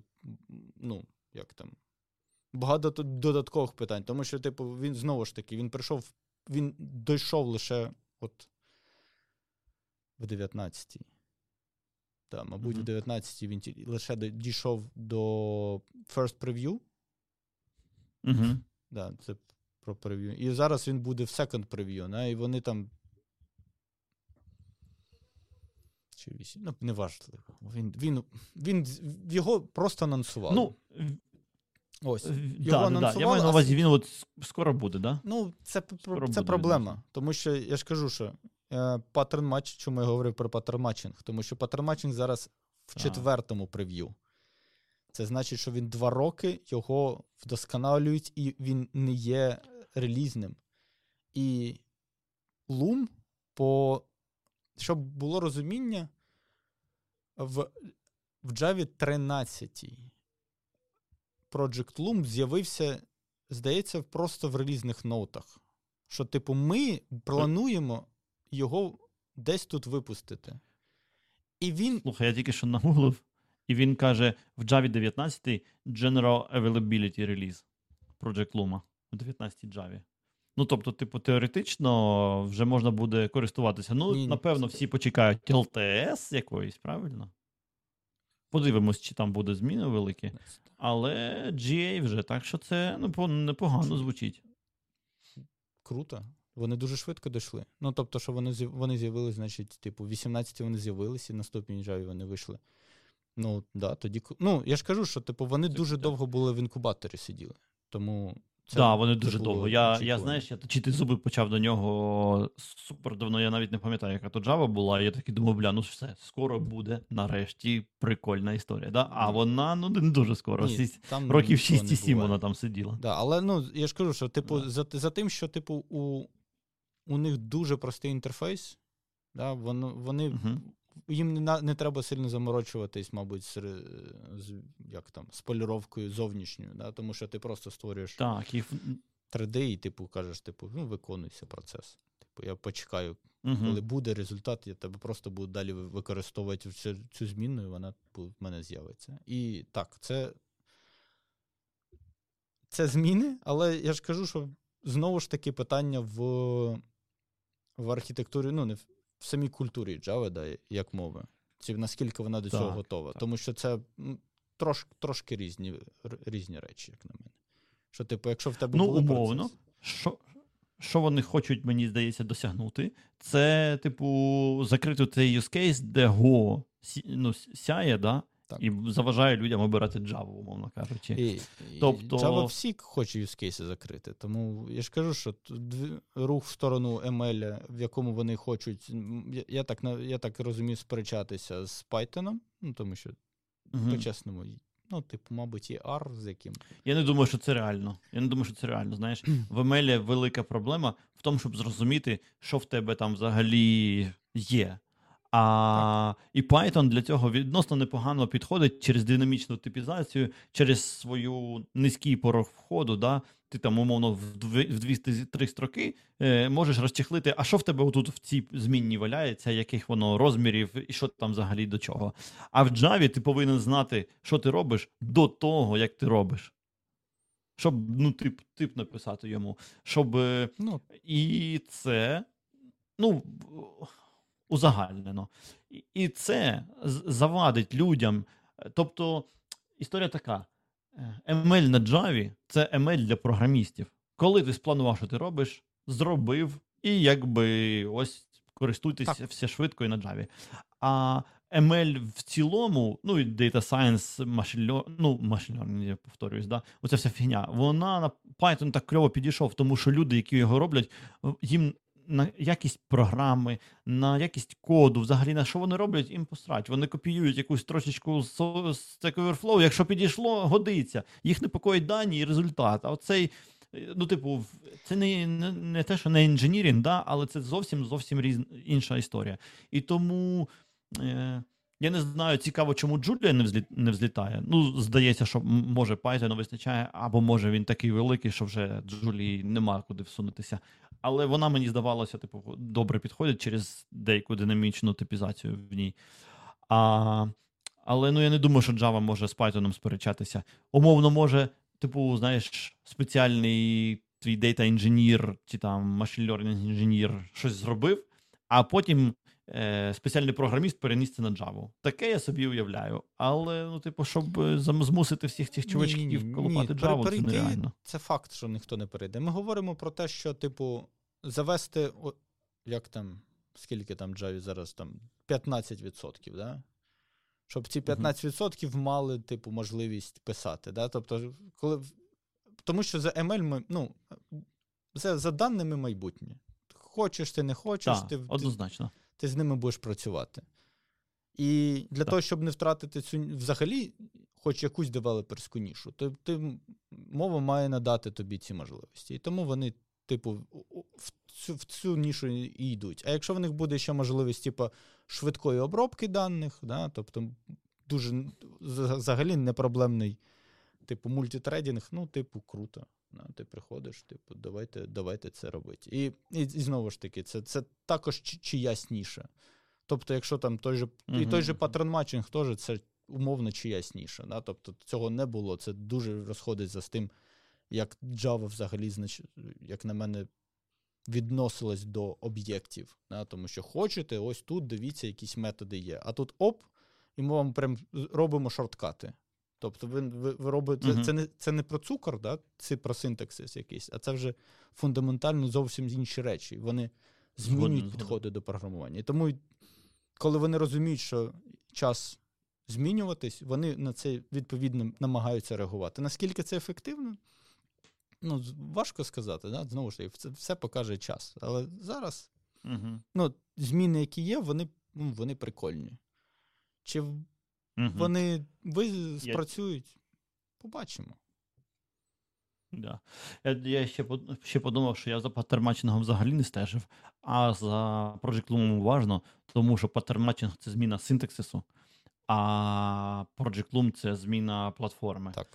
ну, як там, багато додаткових питань. Тому що, типу, він знову ж таки, він прийшов, він дійшов лише от в 19-й. Так, мабуть, mm-hmm. в 19-й він лише дійшов до First Preview. Mm-hmm. Да, це про прев'ю. І зараз він буде в second preview, не? і вони там. Чи вісім? Ну, неважливо. Він, він, він, Його просто анонсували. Ну, Ось. Його да, да, Я маю на увазі, він от скоро буде, да? Ну, це скоро це буде, проблема. Він. Тому що я ж кажу, що е, паттерн матч, чому я говорив про паттерн матчинг? Тому що паттерн матчинг зараз в четвертому прев'ю. Це значить, що він два роки його вдосконалюють, і він не є релізним. І Loom, по, щоб було розуміння, в в Java 13 Project Loom з'явився, здається, просто в релізних ноутах. Що, типу, ми плануємо його десь тут випустити. І він... Слухай, я тільки що нагуглив, і він каже: в Java 19 General Availability Release Project Luma в 19 Java. Ну, тобто, типу, теоретично вже можна буде користуватися. Ну, ні, напевно, всі почекають LTS якоїсь, правильно? Подивимось, чи там буде зміни великі. Але GA вже, так що це ну, непогано звучить. Круто. Вони дуже швидко дійшли. Ну, тобто, що вони вони з'явилися, значить, типу, в 18 вони з'явилися, і наступній Java вони вийшли. Ну, да, тоді. Ну, я ж кажу, що типу, вони це дуже так. довго були в інкубаторі сиділи. Тому. Так, да, вони дуже довго. Я, я знаєш, я точити зуби почав до нього супер давно. Я навіть не пам'ятаю, яка то Java була. Я такий думав, бля, ну все, скоро буде нарешті прикольна історія. Да? А вона ну не дуже скоро. Ні, там Років 6 7 вона там сиділа. Да, Але ну я ж кажу, що типу, да. за за тим, що типу, у у них дуже простий інтерфейс, да, вони, вони угу їм не не треба сильно заморочуватись, мабуть, з, з як там, з поліровкою зовнішньою, да? тому що ти просто створюєш так, їх... 3D і типу кажеш, типу, ну, виконуйся процес. Типу, я почекаю, угу. коли буде результат, я тебе просто буду далі використовувати цю, цю зміну, і вона в мене з'явиться. І так, це. Це зміни, але я ж кажу, що знову ж таки питання в в архітектурі, ну, не в в самій культурі Java, да, як мови. Чи наскільки вона до так, цього готова. Так. Тому що це трош, трошки різні різні речі, як на мене. Що, типу, якщо в тебе ну, були умовно, процеси... що що вони хочуть, мені здається, досягнути, це, типу, закрити цей use case, де Go ну, сяє, да, так. І заважає людям обирати Java, умовно кажучи. І, тобто... Java всі хоче юзкейси закрити. Тому я ж кажу, що рух в сторону ML, в якому вони хочуть, я так я так розумію, сперечатися з Python, ну тому що, угу. по-чесному, ну, типу, мабуть, і R з яким. Я не думаю, що це реально. Я не думаю, що це реально. Знаєш, в ML велика проблема в тому, щоб зрозуміти, що в тебе там взагалі є. А і Python для цього відносно непогано підходить через динамічну типізацію, через свою низький порог входу. Да? Ти там, умовно, в дві-три строки е, можеш розчехлити, а що в тебе отут в цій змінні валяється, яких воно розмірів, і що там взагалі до чого. А в Java ти повинен знати, що ти робиш до того, як ти робиш. щоб ну, тип тип написати йому. щоб ну. І це ну, узагальнено. І це завадить людям. Тобто історія така: ML на Java – це ML для програмістів. Коли ти спланував, що ти робиш, зробив, і якби ось користуйтесь так. все швидко і на Java. А ML в цілому, ну і Data Science, Machine ну, Machine Learning, я повторююсь, да, оця вся фігня, вона на Python так кльово підійшов, тому що люди, які його роблять, їм на якість програми, на якість коду, взагалі на що вони роблять, їм посрать. Вони копіюють якусь трошечку з Stack Overflow, якщо підійшло, годиться. Їх непокоїть дані і результат. А оцей. Ну, типу, це не не, не те, що не інженірінг, да, але це зовсім зовсім різ, інша історія. І тому е, я не знаю, цікаво, чому Джулія не взлі, не взлітає. Ну, здається, що може Python вистачає, або може він такий великий, що вже Джулії нема куди всунутися. Але вона мені здавалося, типу, добре підходить через деяку динамічну типізацію в ній. А, Але ну я не думаю, що Java може з Python сперечатися. Умовно, може, типу, знаєш, спеціальний твій дейта інженір чи там machine learning інженір щось зробив, а потім е, спеціальний програміст переніс це на Java. Таке я собі уявляю. Але, ну, типу, щоб е, змусити всіх цих чувачків колупати Java, це нереально. Це факт, що ніхто не перейде. Ми говоримо про те, що, типу, завести, як там, скільки там Java зараз там 15%, да? щоб ці 15% мали, типу, можливість писати. Да? Тобто, коли. Тому що за ML ми, ну, за, за даними майбутнє. Хочеш ти не хочеш, так, ти, однозначно. Ти, з ними будеш працювати. І для так. того, щоб не втратити цю взагалі, хоч якусь девелоперську нішу, то ти, мова має надати тобі ці можливості. І тому вони типу, в цю в цю нішу і йдуть. А якщо в них буде ще можливість, типу, швидкої обробки даних, да, тобто дуже взагалі непроблемний, типу, multithreading, ну, типу, круто. Да, Ти приходиш, типу, давайте давайте це робити. І і, і знову ж таки, це це також чиясь ніша. Тобто, якщо там той же uh-huh. і той же патрон матчинг теж це умовно чиясь ніша. Да? Тобто цього не було. Це дуже розходиться з тим, як Java взагалі, як на мене, відносилась до об'єктів. Да? Тому що хочете, ось тут дивіться, якісь методи є. А тут оп, і ми вам прям робимо шорткати. Тобто, ви ви, ви робите uh-huh. це не це не про цукор, да? це про синтаксис якийсь, а це вже фундаментально зовсім інші речі. Вони змінюють Згоден. підходи до програмування. І тому, коли вони розуміють, що час змінюватись, вони на це відповідно намагаються реагувати. Наскільки це ефективно? ну, важко сказати, да? знову ж таки, це все покаже час. Але зараз угу. ну, зміни, які є, вони ну, вони прикольні. Чи угу. вони ви спрацюють? Побачимо. Да. Я я ще ще подумав, що я за патерматчингом взагалі не стежив, а за Project Loom уважно, тому що патерматчинг це зміна синтаксису, а Project Loom це зміна платформи. Так.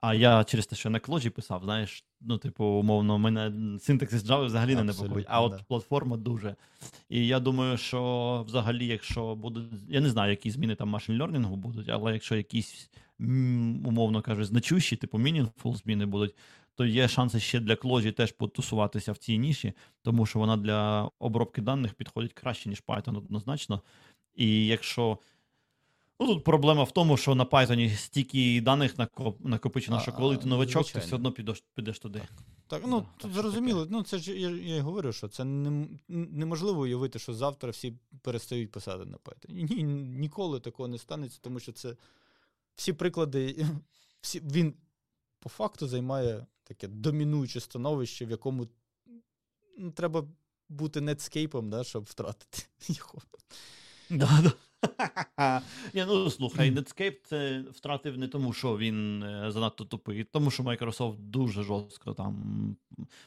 А я через те, що на клоджі писав, знаєш, ну, типу, умовно, у мене синтаксис Java взагалі не непокоїть, а от да. платформа дуже. І я думаю, що взагалі, якщо будуть, я не знаю, які зміни там машин лернінгу будуть, але якщо якісь, умовно кажуть, значущі, типу meaningful зміни будуть, то є шанси ще для клоджі теж потусуватися в цій ніші, тому що вона для обробки даних підходить краще, ніж Python однозначно. І якщо Ну, Тут проблема в тому, що на Python стільки даних накопичено, що коли ти новачок, звичайно. ти все одно підеш підеш туди. Так, так ну тут зрозуміло. Ну це ж я я говорю, що це не, неможливо уявити, що завтра всі перестають писати на Python. Ні, Ніколи такого не станеться, тому що це всі приклади, всі, він по факту займає таке домінуюче становище, в якому ну, треба бути нетскейпом, да, щоб втратити його. Да, да. Ні, Ну слухай, Netscape це втратив не тому, що він е, занадто тупий, тому що Microsoft дуже жорстко там.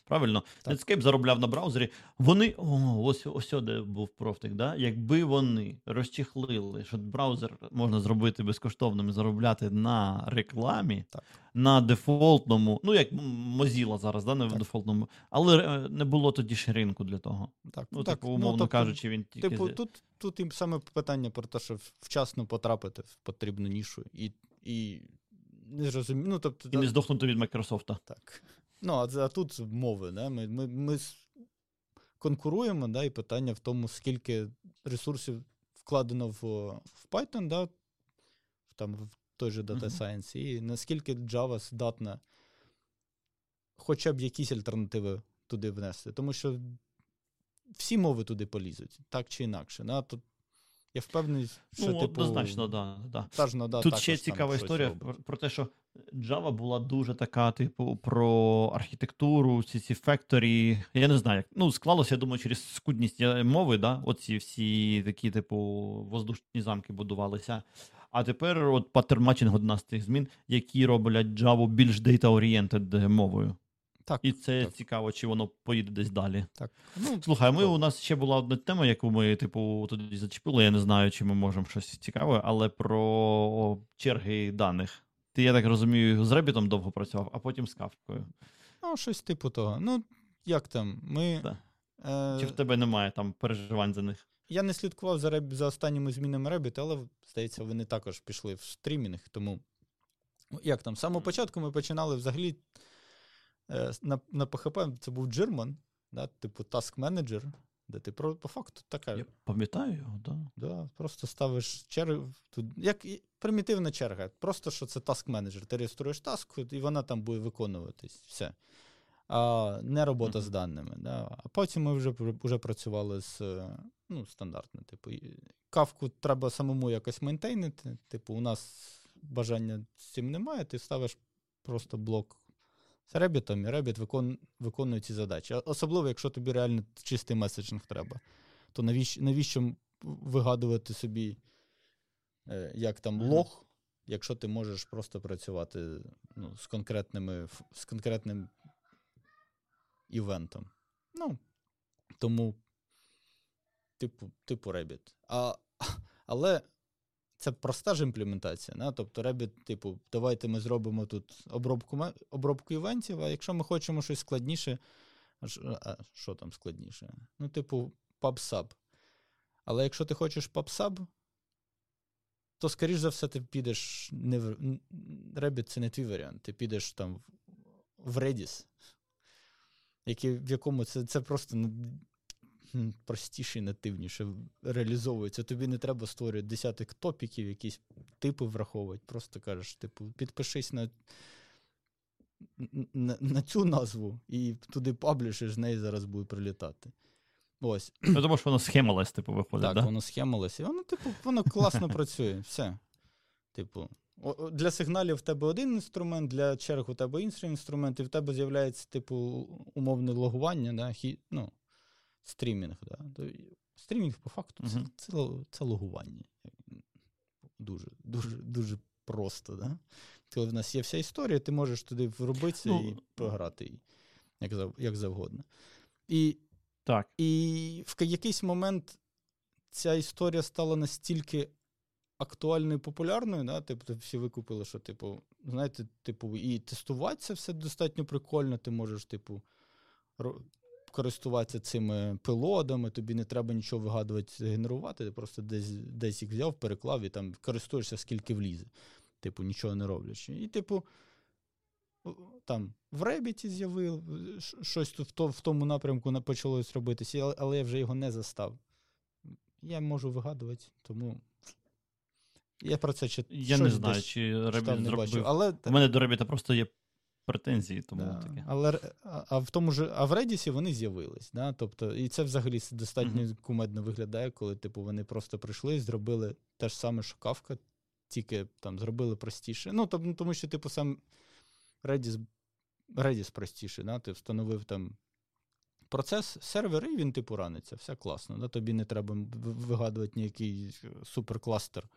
Правильно, так. Netscape заробляв на браузері. Вони о, ось ось де був профтик. Да? Якби вони розчехлили, що браузер можна зробити безкоштовним і заробляти на рекламі, так. на дефолтному, ну як Mozilla зараз, да, не в дефолтному, але е, не було тоді ще ринку для того. Так, ну, так, типу, ну, умовно ну, тобто, кажучи, він тільки. Типу, тут тут і саме питання про те, що вчасно потрапити в потрібну нішу, і і не розумію. Ну, тобто, І не здохнути від Microsoft. Так. Ну, а, а тут мови. Да? Ми ми, ми конкуруємо, да, і питання в тому, скільки ресурсів вкладено в в Python, да, там, в той же Data Science, і наскільки Java здатна хоча б якісь альтернативи туди внести. Тому що всі мови туди полізуть, так чи інакше. Да? Тут я впевнений, що ну, типу, однозначно, да, да. Та ну, да, Тут ще цікава історія про, про те, що Java була дуже така, типу, про архітектуру, ці ці фекторі. Я не знаю, як ну склалося, я думаю, через скудність мови, да, оці всі такі, типу, воздушні замки будувалися. А тепер от паттерн матчинг одна з тих змін, які роблять Java більш data-oriented мовою. Так, І це так. цікаво, чи воно поїде десь далі. Так. Ну, Слухай, ми у нас ще була одна тема, яку ми, типу, тоді зачепили. Я не знаю, чи ми можемо щось цікаве, але про черги даних. Ти, я так розумію, з Ребітом довго працював, а потім з кавкою. Ну, щось типу того. Ну, як там? Ми. Да. Е... Чи в тебе немає там переживань за них? Я не слідкував за Reb... за останніми змінами Rебit, але, здається, вони також пішли в стрімінг. Тому, ну, як там, з самого початку ми починали взагалі на на PHP це був German, да, типу Task Manager, де ти про, по факту така. Я пам'ятаю його, да. Да, Просто ставиш чергу. Як примітивна черга. Просто що це Task Manager. Ти реєструєш task, і вона там буде виконуватись. Все. А не робота mm-hmm. з даними. Да. А потім ми вже вже працювали з ну, стандартно. Типу, Кафку треба самому якось мейнтейнити. Типу, у нас бажання з цим немає, ти ставиш просто блок з ребітом, і Rabbit викон, виконує ці задачі. Особливо, якщо тобі реально чистий messaging треба. То навіщо навіщо вигадувати собі, е, як там лог, якщо ти можеш просто працювати ну, з конкретними, з конкретним івентом. Ну, тому, типу, типу. А, Але це проста ж імплементація. Не? Тобто Rabbit, типу, давайте ми зробимо тут обробку обробку івентів, а якщо ми хочемо щось складніше, а що там складніше? Ну, типу, PubSub. Але якщо ти хочеш PubSub, то, скоріш за все, ти підеш не в Rabbit це не твій варіант. Ти підеш там в Redis, який, в якому це це просто простіше і нативніше реалізовується. Тобі не треба створювати десяток топіків, якісь типи враховувати. Просто кажеш, типу, підпишись на на, на цю назву і туди паблішиш, з неї зараз буде прилітати. Ось. Я думаю, що воно схемалось, типу, виходить. Так, да? воно схемалось, і воно, типу, воно класно працює. Все. Типу, для сигналів в тебе один інструмент, для черг у тебе інший інструмент, і в тебе з'являється, типу, умовне логування, да, хі, ну, стрімінг. Да. Стрімінг, по факту, uh-huh. це, це це, логування. Дуже дуже, дуже просто. Да? Коли в нас є вся історія, ти можеш туди вробитися ну, і програти як як завгодно. І так. і в якийсь момент ця історія стала настільки актуальною і популярною, да? Тобто всі викупили, що, типу, знаєте, типу, і тестувати це все достатньо прикольно, ти можеш, типу, користуватися цими пилодами, тобі не треба нічого вигадувати, генерувати, ти просто десь десь їх взяв, переклав і там користуєшся, скільки влізе. Типу, нічого не роблячи. І, типу, там в Ребіті з'явив, щось тут в тому напрямку почалось робитися, але я вже його не застав. Я можу вигадувати, тому. Я про це читав. Я не знаю, чи Ребіт зробив. Але... У мене до Ребіта просто є претензії, тому да. таке. Але а в тому ж, а в Redis вони з'явились. Да? Тобто, І це взагалі достатньо mm-hmm. кумедно виглядає, коли типу, вони просто прийшли, і зробили те ж саме, що Kafka, тільки там зробили простіше. Ну, тому, тому що, типу, сам Redis Redis простіше, да? ти встановив там процес, сервер, і він типу раниться. Все класно. Да? Тобі не треба вигадувати ніякий суперкластер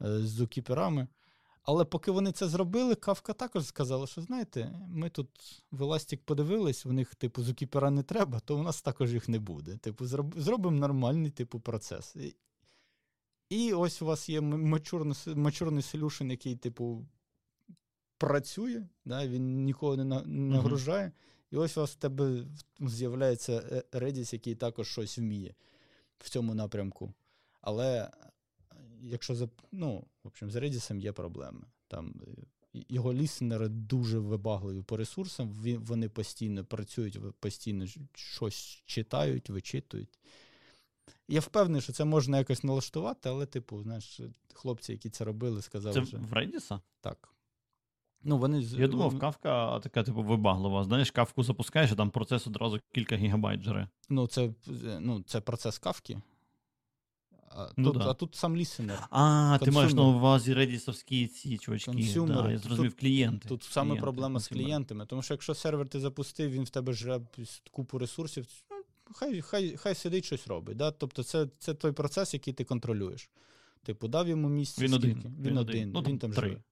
з зукіперами. Але поки вони це зробили, Кавка також сказала, що знаєте, ми тут в Еластік подивились, в них, типу, зукіпера не треба, то у нас також їх не буде. Типу, зробимо нормальний типу процес. І, і ось у вас є мачурний, мачурний солюшн, який, типу, працює, да, він нікого не нагружає. Uh-huh. І ось у вас в тебе з'являється е, Redis, який також щось вміє в цьому напрямку. Але якщо за, ну, в общем, з Redis є проблеми. Там його лісенери дуже вибагливі по ресурсам, вони постійно працюють, постійно щось читають, вичитують. Я впевнений, що це можна якось налаштувати, але, типу, знаєш, хлопці, які це робили, сказали. Це що... в Redis? Так. Ну, вони... Я думав, кавка така, типу, вибаглива. Знаєш, кавку запускаєш, і там процес одразу кілька гігабайт жере. Ну, це ну, це процес кавки. А, ну, тут, да. а тут сам лісенер. А, Consumer. ти маєш на увазі редісовські ці чувачки. Consumer. Да, я зрозумів, клієнти. Тут саме клієнти, проблема consumer. з клієнтами. Тому що якщо сервер ти запустив, він в тебе жре купу ресурсів, ну, хай хай, хай сидить щось робить. Да? Тобто це це той процес, який ти контролюєш. Типу, дав йому місце. Він скільки? один. Він, він один. Ну, він там три. живе.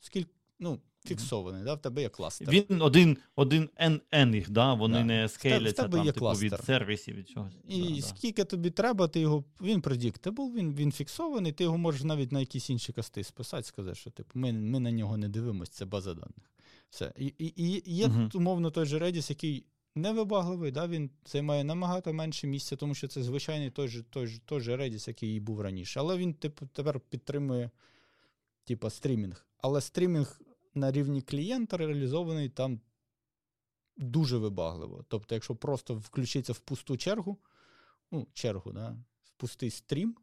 Скільки, ну, фіксований, да? в тебе є кластер. Він один один N їх, да? вони да. не скейляться там, типу, від сервісів, від чогось. І да, скільки да. тобі треба, ти його, він predictable, він він фіксований, ти його можеш навіть на якісь інші касти списати, сказати, що типу, ми ми на нього не дивимося, це база даних. Все. І і, і є, uh умовно, той же Redis, який невибагливий, да? він займає набагато менше місця, тому що це звичайний той же той же, той же Redis, який і був раніше. Але він типу, тепер підтримує типу, стрімінг. Але стрімінг на рівні клієнта реалізований там дуже вибагливо. Тобто, якщо просто включиться в пусту чергу, ну, чергу, да, в пустий стрім,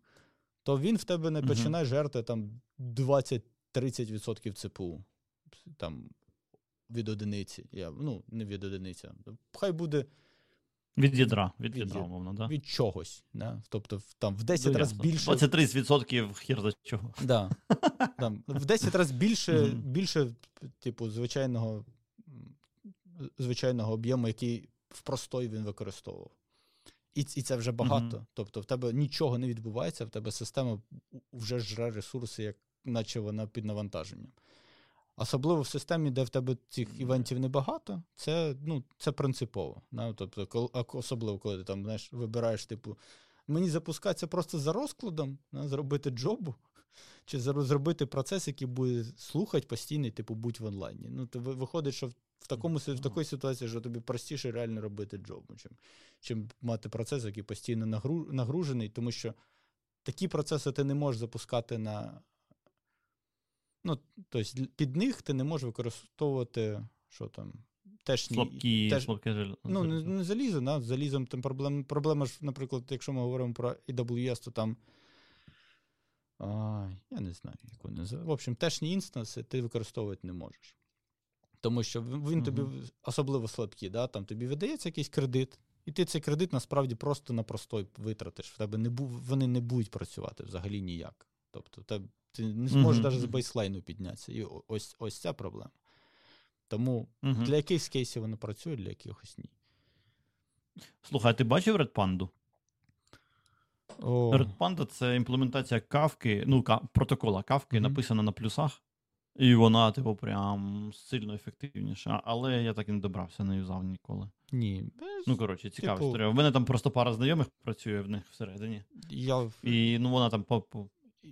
то він в тебе не починає жерти там 20-30% ЦПУ. Там від одиниці. Я, Ну, не від одиниці. Хай буде. Від ядра, від, від ядра, умовно, да? Від чогось. Да? Тобто там в 10 ну, разів більше. 23% хір за чого. Да. Там, В 10 разів більше, більше, типу, звичайного звичайного об'єму, який в простой він використовував. І і це вже багато. Mm-hmm. Тобто, в тебе нічого не відбувається, в тебе система вже жре ресурси, як наче вона під навантаженням. Особливо в системі, де в тебе цих івентів небагато, це ну, це принципово. Да? Тобто, коли, Особливо, коли ти там знаєш, вибираєш, типу, мені запускатися просто за розкладом, да? зробити джобу, чи зробити процес, який буде слухати постійно, типу, будь в онлайні. Ну, то Виходить, що в такому в такій ситуації, що тобі простіше реально робити джобу, чим чим мати процес, який постійно нагружений, тому що такі процеси ти не можеш запускати на Ну, тобто під них ти не можеш використовувати що там. Теж Слабкі, теж, слабкі залізо. Ну, не, не залізо, да, з залізом там проблема. Проблема ж, наприклад, якщо ми говоримо про AWS, то там. А, я не знаю, як вони. В общем, тешні інстанси ти використовувати не можеш. Тому що він тобі uh-huh. особливо слабкі, да, там тобі видається якийсь кредит, і ти цей кредит насправді просто на простой витратиш. В тебе не бу... Вони не будуть працювати взагалі ніяк. Тобто, тебе ти не зможеш навіть з бейслайну піднятися. І ось ось ця проблема. Тому для якихось кейсів воно працює, для якихось ні. Слухай, а ти бачив Red Panda? Oh. Red Panda це імплементація кавки, ну, протокола кавки, mm-hmm. написана на плюсах. І вона, типу, прям сильно ефективніша. Але я так і не добрався, не юзав ніколи. Ні. Ну, коротше, цікава типу... історія. У мене там просто пара знайомих працює в них всередині. Я... І ну, вона там по,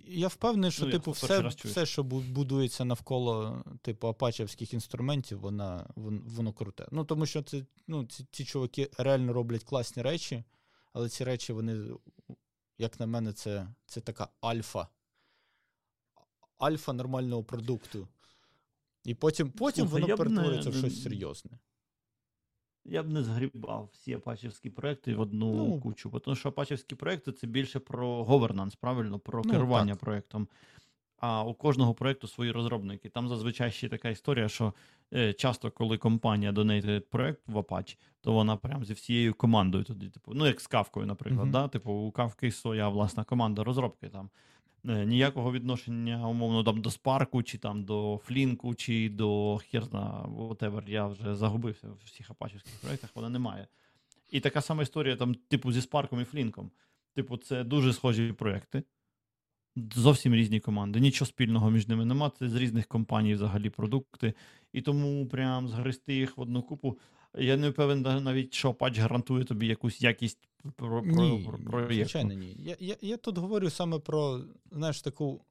я впевнений, що ну, типу, все, все, що будується навколо типу апачівських інструментів, вона, воно круте. Ну, тому що це, ну, ці, ці чуваки реально роблять класні речі, але ці речі, вони, як на мене, це, це така альфа. Альфа нормального продукту. І потім потім Слухай, воно перетворюється не... в щось серйозне. Я б не згрібав всі апачівські проекти в одну ну, кучу, тому що апачівські проекти це більше про говернанс, правильно, про ну, керування так. проектом. А у кожного проекту свої розробники. Там зазвичай ще така історія, що е, часто, коли компанія донейтує проект в Apache, то вона прям зі всією командою туди, типу, ну як з кавкою, наприклад. Uh-huh. да? Типу, у кавки своя власна команда розробки там. Е, ніякого відношення, умовно, там до спарку, чи там до флінку, чи до херна, whatever, я вже загубився в всіх апачівських проєктах, вона немає. І така сама історія, там, типу, зі спарком і флінком. Типу, це дуже схожі проєкти. Зовсім різні команди. Нічого спільного між ними немає. Це з різних компаній взагалі продукти. І тому прям згрести їх в одну купу. Я не впевнений навіть, що патч гарантує тобі якусь якість про, ні, про, про Звичайно, ні. Я я, я тут говорю саме про знаєш, таку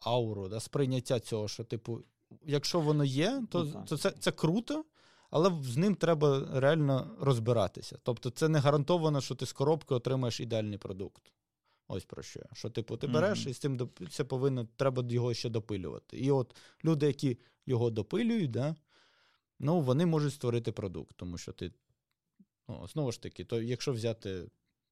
ауру, да, сприйняття цього, що, типу, якщо воно є, то, ну, то це, це круто. Але з ним треба реально розбиратися. Тобто, це не гарантовано, що ти з коробки отримаєш ідеальний продукт. Ось про що. Що, типу, ти береш mm-hmm. і з цим це повинно, треба його ще допилювати. І от люди, які його допилюють, да, ну, вони можуть створити продукт, тому що ти. Ну, знову ж таки, то якщо взяти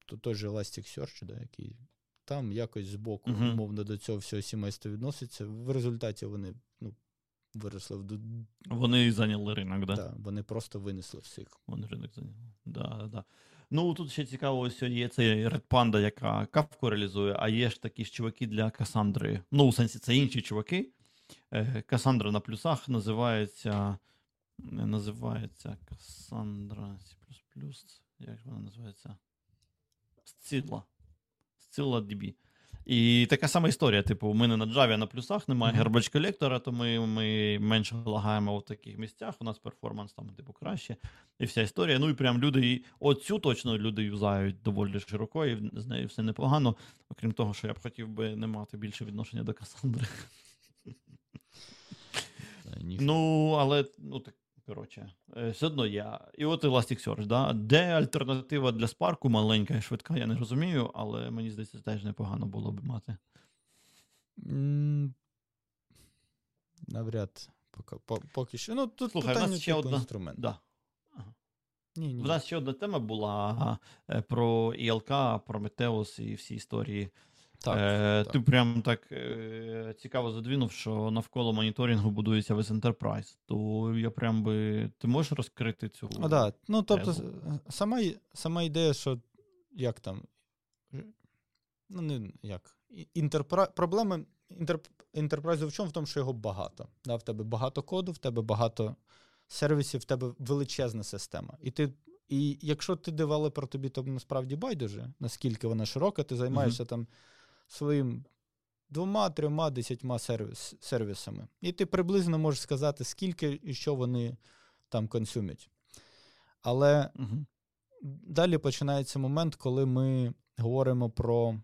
то той же Elasticsearch, да, який там якось збоку, uh-huh. умовно, до цього всього сімейства відноситься, в результаті вони ну, виросли в. Вони зайняли ринок, да? Так, вони просто винесли всіх. Вони ринок зайняли. Да, да. Ну тут ще цікаво, ось є цей Red Panda, яка капку реалізує, а є ж такі ж чуваки для Касандри. Ну, у сенсі, це інші чуваки. Касандра на плюсах називається. Називається Касандра C. Як вона називається? Сцилла. Сцилла DB. І така сама історія. Типу, у мене на Java на плюсах немає mm-hmm. garbage колектора, то ми ми менше лагаємо в таких місцях. У нас перформанс там, типу, краще. І вся історія. Ну і прям люди. і Оцю точно люди юзають доволі широко, і з нею все непогано. Окрім того, що я б хотів би не мати більше відношення до Касандри. Ну, але ну, так, Коротше, е, все одно є. І от Elasticsearch, да? де альтернатива для Spark маленька і швидка, я не розумію, але мені здається, теж непогано було б мати. Навряд поки, поки що. Ну, тут Слухай, питання у нас ще типу одна... інструмент. Да. Ага. Ні, ні. У нас ще одна тема була е, про ІЛК, Prometheus і всі історії. Так, е, так. Ти прям так е, цікаво задвинув, що навколо моніторингу будується весь Enterprise. То я прям би. Ти можеш розкрити цю. А, да. Ну, тобто, сама сама ідея, що як там. Ну, не як. Інтерпра... Проблема інтерпрайзу в чому? В тому, що його багато. Да? В тебе багато коду, в тебе багато сервісів, в тебе величезна система. І ти. І якщо ти девелопер, тобі то насправді байдуже, наскільки вона широка, ти займаєшся uh-huh. там своїм двома, трьома, десятьма сервіс, сервісами. І ти приблизно можеш сказати, скільки і що вони там консумять. Але угу. далі починається момент, коли ми говоримо про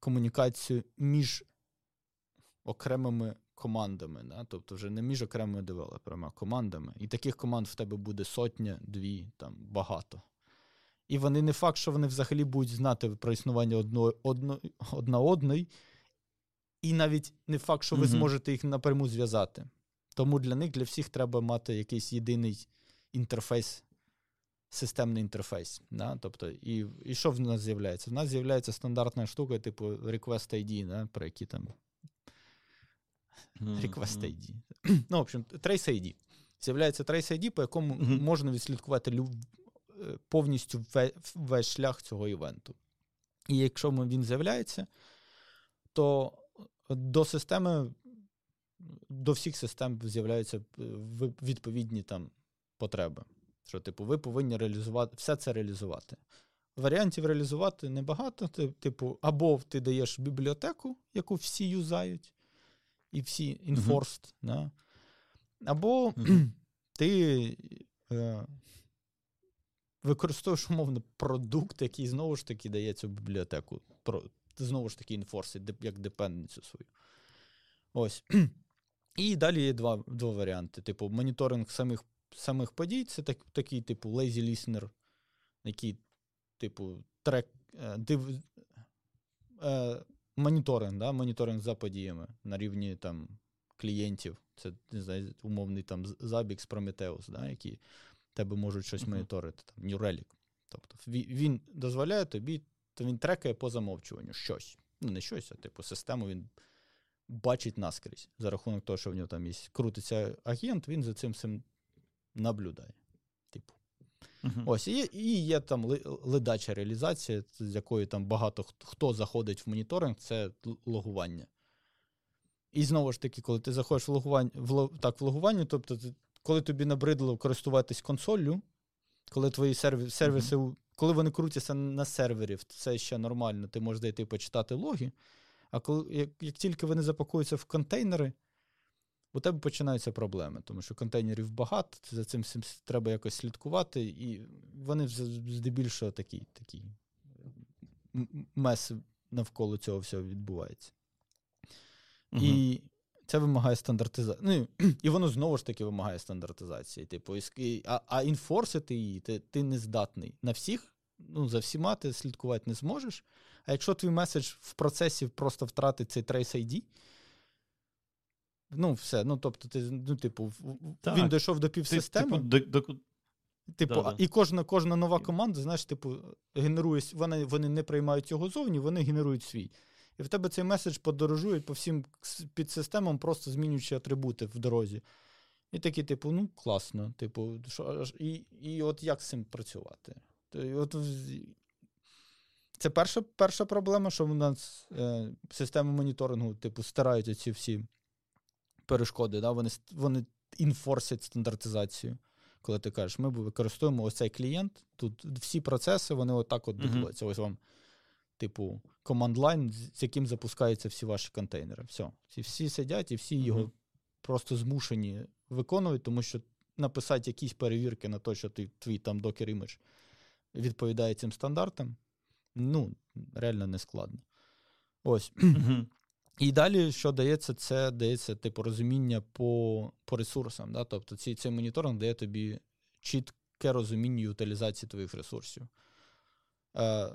комунікацію між окремими командами. Да? Тобто вже не між окремими девелоперами, а командами. І таких команд в тебе буде сотня, дві, там багато. І вони не факт, що вони взагалі будуть знати про існування одно, одно, одна одної, і навіть не факт, що ви mm зможете їх напряму зв'язати. Тому для них, для всіх треба мати якийсь єдиний інтерфейс, системний інтерфейс. Да? Тобто, І і що в нас з'являється? В нас з'являється стандартна штука, типу Request ID, да? про які там. Request ID. Ну, в общем, Trace ID. З'являється Trace ID, по якому mm можна відслідкувати Е, повністю весь шлях цього івенту. І якщо він з'являється, то до системи, до всіх систем з'являються е, відповідні там потреби. Що, типу, ви повинні реалізувати все це реалізувати. Варіантів реалізувати небагато. Типу, або ти даєш бібліотеку, яку всі юзають, і всі enforced, uh-huh. да? або uh-huh. ти е, використовуєш умовно продукт, який знову ж таки дає цю бібліотеку. Про, Знову ж таки, інфорсить, як депенденцію свою. Ось. І далі є два два варіанти. Типу, моніторинг самих самих подій це так, такий, типу, lazy listener, який, типу, трек, е, див, е, моніторинг, да, моніторинг за подіями на рівні там, клієнтів. Це не знаю, умовний там Zabbix, Prometheus, да, які тебе можуть щось uh-huh. моніторити, там, New Relic. Тобто він дозволяє тобі, то він трекає по замовчуванню щось. Ну, не щось, а типу систему він бачить наскрізь. За рахунок того, що в нього там є крутиться агент, він за цим всім наблюдає. Типу. Uh-huh. Ось, І і є там ледача реалізація, з якої там багато хто заходить в моніторинг, це логування. І знову ж таки, коли ти заходиш в логування, в, так, в логування, тобто ти коли тобі набридло користуватись консолью, коли твої серві, сервіси, mm-hmm. коли вони крутяться на сервері, це ще нормально, ти можеш зайти почитати логи. А коли, як, як тільки вони запакуються в контейнери, у тебе починаються проблеми, тому що контейнерів багато, за цим всім треба якось слідкувати, і вони здебільшого такі такі мес навколо цього всього відбувається. Uh-huh. І це вимагає стандартизації. Ну, І воно знову ж таки вимагає стандартизації. Типу, А а інфорсити її ти ти не здатний на всіх ну, за всіма ти слідкувати не зможеш. А якщо твій меседж в процесі просто втратить цей Trace ID, ну, все. Ну, тобто, ти, ну, типу, так. він дійшов до півсистеми. Ти, типу, до, до... Типу, да, і кожна кожна нова команда, знаєш, типу, генерує, вони вони не приймають його зовні, вони генерують свій. І в тебе цей меседж подорожує по всім підсистемам, просто змінюючи атрибути в дорозі. І такі, типу, ну, класно. Типу, що, і і от як з цим працювати? От, Це перша перша проблема, що в нас е, системи моніторингу, типу, стираються ці всі перешкоди. Да? Вони вони інфорсять стандартизацію. Коли ти кажеш, ми використовуємо ось цей клієнт, тут всі процеси, вони отак от будуються. Uh-huh. Ось вам, типу, команд-лайн, з яким запускаються всі ваші контейнери. Все. Всі всі сидять і всі його просто змушені виконувати, тому що написати якісь перевірки на те, що ти, твій там докер імідж відповідає цим стандартам, ну, реально не складно. Ось. Uh-huh. І далі, що дається, це дається типу розуміння по по ресурсам. Да? Тобто цей, цей моніторинг дає тобі чітке розуміння і утилізації твоїх ресурсів. Е,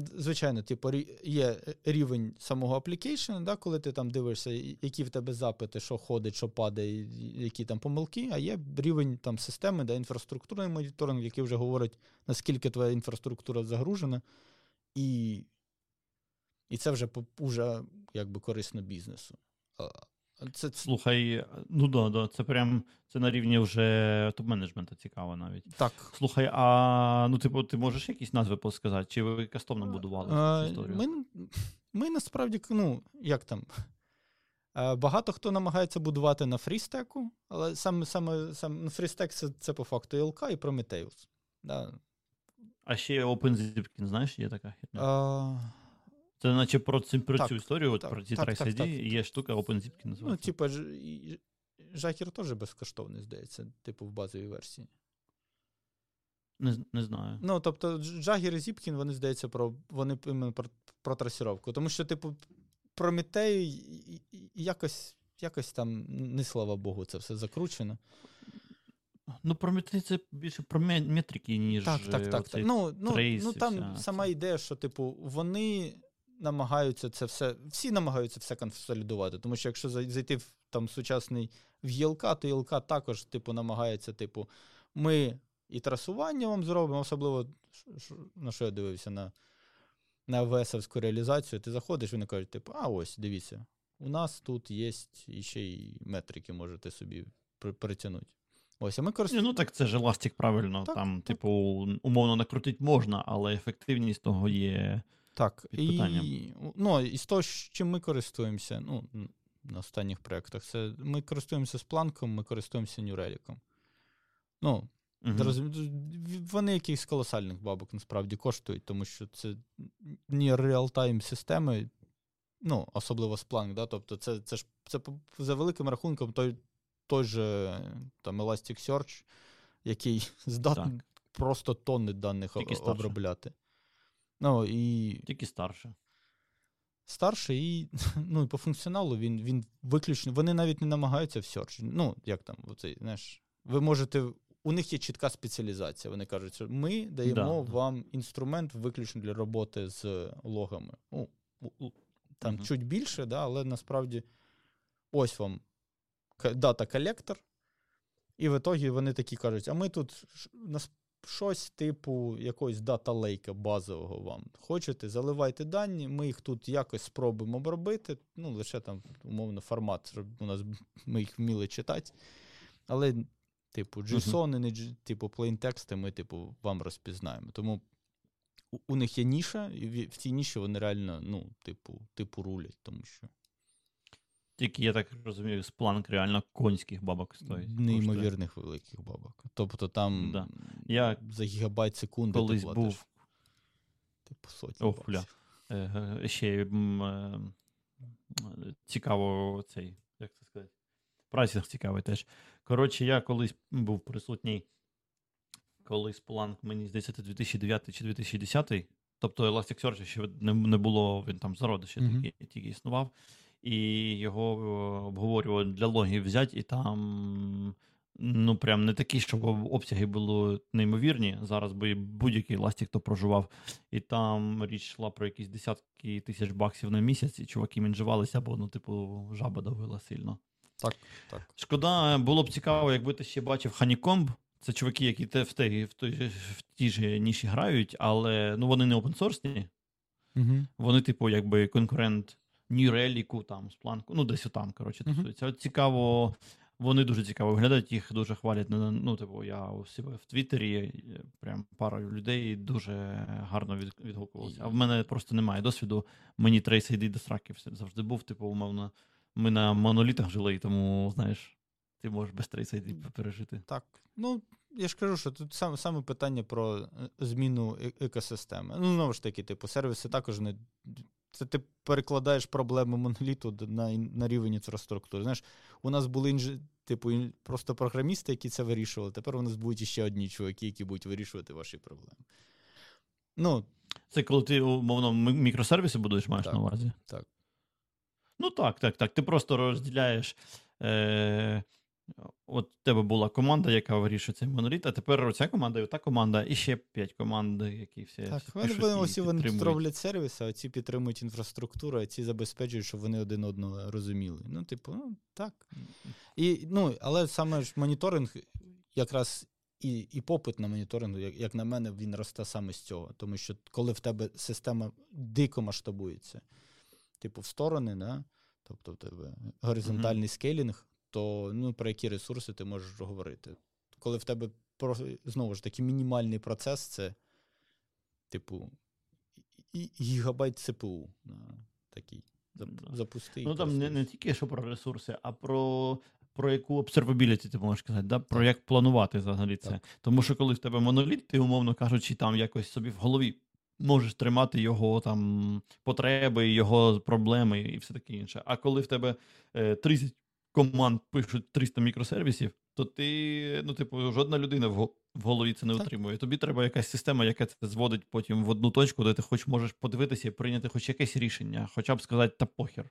Звичайно, типу, є рівень самого аплікейшена, да, коли ти там дивишся, які в тебе запити, що ходить, що падає, які там помилки, а є рівень там системи, да, інфраструктурний моніторинг, який вже говорить, наскільки твоя інфраструктура загружена, і і це вже вже якби корисно бізнесу. Це... Слухай, ну да, да, це прям це на рівні вже топ-менеджменту цікаво навіть. Так. Слухай, а ну, типу, ти можеш якісь назви посказати? Чи ви кастомно будували а, цю історію? Ми ми насправді, ну, як там. Багато хто намагається будувати на фрістеку, але саме саме, саме фрістек це, це по факту ІЛК і Prometheus. Да. А ще OpenZipkin, знаєш, є така хітня? Це наче про цю, про цю історію, от, про ці так, так, так, є штука OpenZip ну, називається. Ну, типа, Жахір теж безкоштовний, здається, типу, в базовій версії. Не не знаю. Ну, тобто, Джагір і Зіпкін, вони, здається, про вони про, про трасіровку. Тому що, типу, Прометею якось якось там, не слава Богу, це все закручено. Ну, Прометей це більше про метрики, ніж. Так, так, так. так. Ну, ну, ну Там вся. сама ідея, що, типу, вони намагаються це все, всі намагаються все консолідувати. Тому що якщо зайти в там сучасний в ЄЛК, то ЄЛК також, типу, намагається, типу, ми і трасування вам зробимо, особливо на що я дивився на на ВСовську реалізацію, ти заходиш, вони кажуть, типу, а ось, дивіться, у нас тут є ще й метрики, можете собі притягнути. Ось, а ми користуємо. Ну так це ж еластик, правильно. Так, Там, так. типу, умовно накрутити можна, але ефективність того є. Так, і ну, і з того, чим ми користуємося, ну, на останніх проєктах, це ми користуємося спланком, ми користуємося New Ну, uh вони якихось колосальних бабок насправді коштують, тому що це не реал-тайм системи, ну, особливо Splunk, да? тобто це це ж це за великим рахунком той той же там Elasticsearch, який здатний просто тонни даних обробляти. Ну, і... Тільки старше. Старше, і ну, і по функціоналу він він виключно. Вони навіть не намагаються в Search. Ну, як там, оцей, знаєш, ви можете. У них є чітка спеціалізація. Вони кажуть, що ми даємо да, вам інструмент виключно для роботи з логами. Ну, Там угу. чуть більше, да, але насправді ось вам дата колектор. І в ітогі вони такі кажуть: а ми тут щось типу якогось дата лейка базового вам. Хочете, заливайте дані, ми їх тут якось спробуємо обробити. Ну, лише там, умовно, формат, щоб у нас ми їх вміли читати. Але, типу, JSON, не типу, плейнтексти ми, типу, вам розпізнаємо. Тому у, у них є ніша, і в цій ніші вони реально, ну, типу, типу, рулять, тому що. Тільки, я так розумію, спланк реально конських бабок стоїть. Неймовірних коштує. великих бабок. Тобто там да. я за гігабайт секунди колись ти був. Типу сотні. Ох, бля. Е, ще е, цікаво цей, як це сказати, прайсинг цікавий теж. Коротше, я колись був присутній, коли Splunk, мені здається, 2009 чи 2010. Тобто Elasticsearch ще не було, він там зародище mm-hmm. тільки, тільки існував і його е, обговорювали для логів взяти і там ну, прям не такі, щоб обсяги були неймовірні. Зараз би будь-який ластік то проживав. І там річ йшла про якісь десятки тисяч баксів на місяць, і чуваки мінжувалися, бо, ну, типу, жаба давила сильно. Так, так. Шкода, було б цікаво, якби ти ще бачив Honeycomb. Це чуваки, які те в тій, в той, в тій ж ніші грають, але ну, вони не опенсорсні. Угу. Вони, типу, якби конкурент Relic, там, Splunk, ну, десь отам, коротше, Мгм. тусуються. От цікаво, вони дуже цікаво виглядають, їх дуже хвалять. Ну, ну, типу, я у себе в Твіттері, е, прям пара людей дуже гарно від, відгукувалися. А в мене просто немає досвіду. Мені Trace ID до сраки завжди був, типу, умовно. Ми на монолітах жили, і тому, знаєш, ти можеш без Trace ID пережити. Так. Ну, я ж кажу, що тут саме, саме питання про е, зміну е- екосистеми. Ну, знову ж таки, типу, сервіси також не. Це ти перекладаєш проблеми моноліту на, на рівень інфраструктури. Знаєш, у нас були інж... типу, просто програмісти, які це вирішували. Тепер у нас будуть іще одні чуваки, які будуть вирішувати ваші проблеми. Ну, Це коли ти, умовно, мікросервіси будуєш, маєш Так, на увазі? так. Ну так, так, так. Ти просто розділяєш. Е, от в тебе була команда, яка вирішує цей моноліт, а тепер оця команда і ота команда, і ще п'ять команд, які всі. Так, всі пишуть вони і усі вони роблять сервіси, а ці підтримують інфраструктуру, а ці забезпечують, щоб вони один одного розуміли. Ну, типу, ну так. І, ну, але саме ж моніторинг, якраз і, і попит на моніторинг, як, як на мене, він росте саме з цього. Тому що коли в тебе система дико масштабується, типу, в сторони, да? тобто в тебе горизонтальний скейлінг, то ну, про які ресурси ти можеш говорити. Коли в тебе знову ж таки мінімальний процес, це, типу, гігабайт ЦПУ. Да, такий. Зап- Запусти. Ну там не, не тільки що про ресурси, а про, про яку observability ти можеш сказати, да? про як планувати взагалі це. Так. Тому що коли в тебе моноліт, ти, умовно кажучи, там якось собі в голові можеш тримати його там потреби, його проблеми і все таке інше. А коли в тебе е, 30 команд пишуть 300 мікросервісів, то ти, ну, типу, жодна людина в, голові це не Так. отримує. Тобі треба якась система, яка це зводить потім в одну точку, де ти хоч можеш подивитися і прийняти хоч якесь рішення, хоча б сказати та похер.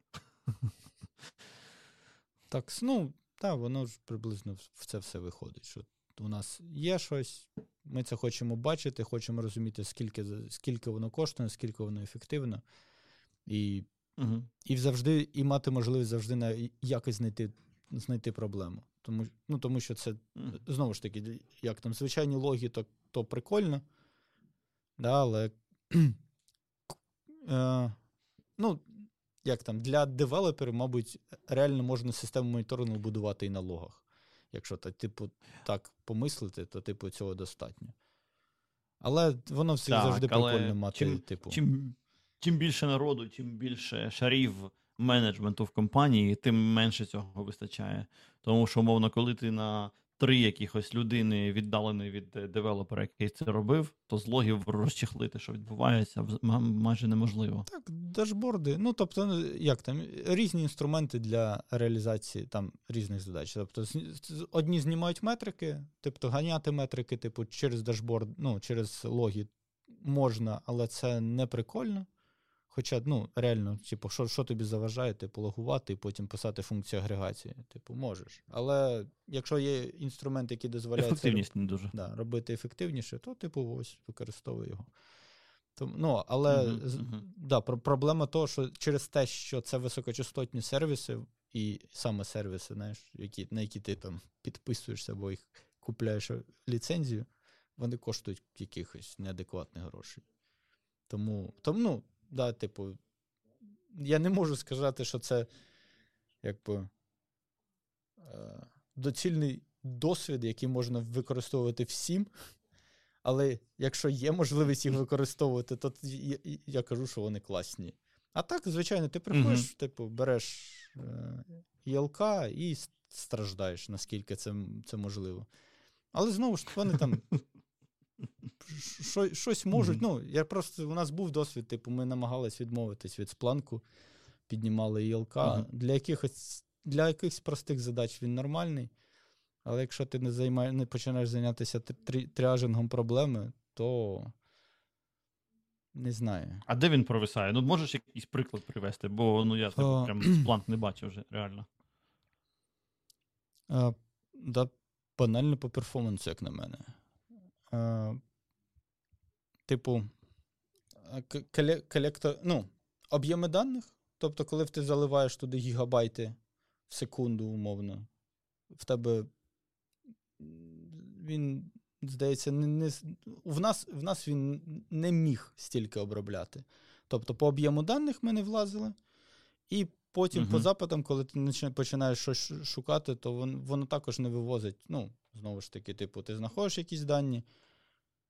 Так, ну, так, воно ж приблизно в- це все виходить. Що у нас є щось, ми це хочемо бачити, хочемо розуміти, скільки, скільки воно коштує, скільки воно ефективно. І, Угу. і завжди, і мати можливість завжди на якось знайти, знайти проблему. Тому, ну, тому що це знову ж таки, як там звичайні логи, то, то прикольно. Да, але е, ну, як там, для девелоперів, мабуть, реально можна систему моніторингу будувати і на логах. Якщо та, типу, так помислити, то типу цього достатньо. Але воно всіх Так, завжди але прикольно мати, чим- типу. Чим, чим більше народу, чим більше шарів менеджменту в компанії, тим менше цього вистачає. Тому що, умовно, коли ти на три якихось людини віддалений від е, девелопера, який це робив, то з логів розчехлити, що відбувається, майже неможливо. Так, дашборди. Ну, тобто, ну, як там, різні інструменти для реалізації там різних задач. Тобто, одні знімають метрики, тобто ганяти метрики, типу, через дашборд, ну, через логи можна, але це не прикольно. Хоча, ну, реально, типу, що, що тобі заважає, типу, логувати і потім писати функцію агрегації. Типу, можеш. Але якщо є інструмент, який дозволяє це не дуже. да, робити ефективніше, то, типу, ось використовуй його. Тому, ну, але з- мгм. да, про- проблема того, що через те, що це високочастотні сервіси, і саме сервіси, знаєш, які, на які ти там підписуєшся або їх купляєш ліцензію, вони коштують якихось неадекватних грошей. Тому, тому ну, да, типу, я не можу сказати, що це якби е, доцільний досвід, який можна використовувати всім. Але якщо є можливість їх використовувати, то я, я- кажу, що вони класні. А так, звичайно, ти приходиш, Мгм. типу, береш е, ЄЛК і страждаєш, наскільки це, це можливо. Але знову ж вони там щось можуть. Ну, я просто у нас був досвід, типу, ми намагались відмовитись від спланку, піднімали ЄЛК. Мгм. Для якихось для якихось простих задач він нормальний. Але якщо ти не займає, не починаєш зайнятися трі- проблеми, то не знаю. А де він провисає? Ну, можеш якийсь приклад привести, бо ну я типу, прям спланк не бачив вже, реально. А, да, Банально по перформансу, як на мене. А, Типу, колектор, ну, об'єми даних. Тобто, коли ти заливаєш туди гігабайти в секунду, умовно, в тебе він, здається, не, не, в, нас, в нас він не міг стільки обробляти. Тобто, по об'єму даних ми не влазили, і потім uh по запитам, коли ти починаєш щось шукати, то воно, воно також не вивозить. Ну, знову ж таки, типу, ти знаходиш якісь дані,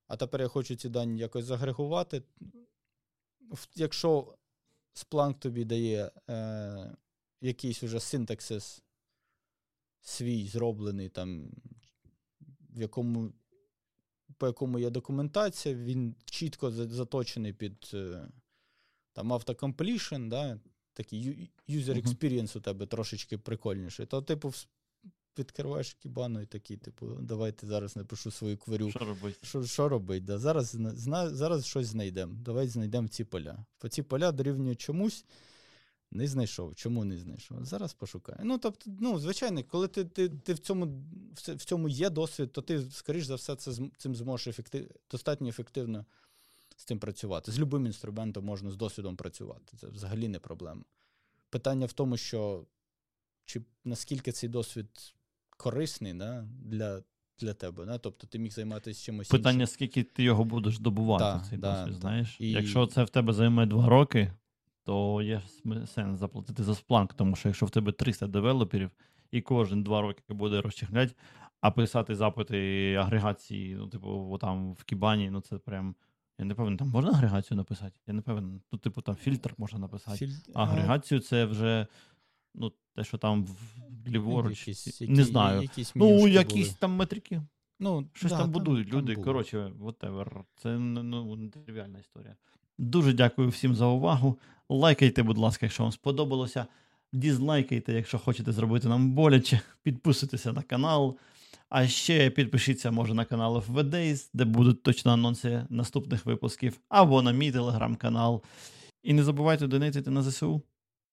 а тепер я хочу ці дані якось загрегувати. Якщо Splunk тобі дає е, якийсь уже синтаксис свій зроблений, там, в якому, по якому є документація, він чітко заточений під е, там, автокомплішн, да, такий user experience у тебе трошечки прикольніший. То, типу, відкриваєш кібану і такий, типу, давайте зараз напишу свою кварю. Що робити? Що, що робить? Да? Зараз зна, зараз щось знайдемо. Давайте знайдемо ці поля. По ці поля дорівнює чомусь. Не знайшов. Чому не знайшов? Зараз пошукаю. Ну, тобто, ну, звичайно, коли ти ти, ти в цьому в цьому є досвід, то ти, скоріш за все, це, цим зможеш ефектив, достатньо ефективно з цим працювати. З любим інструментом можна з досвідом працювати. Це взагалі не проблема. Питання в тому, що чи наскільки цей досвід корисний да, для для тебе. Да? Тобто ти міг займатися чимось. Питання, іншим. скільки ти його будеш добувати, да, цей да, досвід, знаєш? І... Якщо це в тебе займе два роки, то є сенс заплатити за спланк, тому що якщо в тебе 300 девелоперів і кожен два роки буде розчехляти, а писати запити агрегації, ну, типу, там в Кібані, ну це прям. Я не певен, там можна агрегацію написати? Я не певен. Ну, типу, там фільтр можна написати. Філь... Агрегацію це вже ну, те, що там ліворуч, якісь, які, не знаю. Якісь ну, якісь були. там метрики. Ну, Щось да, там будують там, люди. Там Коротше, whatever. Це ну, нетривіальна історія. Дуже дякую всім за увагу. Лайкайте, будь ласка, якщо вам сподобалося. Дізлайкайте, якщо хочете зробити нам боляче. Підписуйтеся на канал. А ще підпишіться, може, на канал FVDays, де будуть точно анонси наступних випусків, або на мій телеграм-канал. І не забувайте донатити на ЗСУ.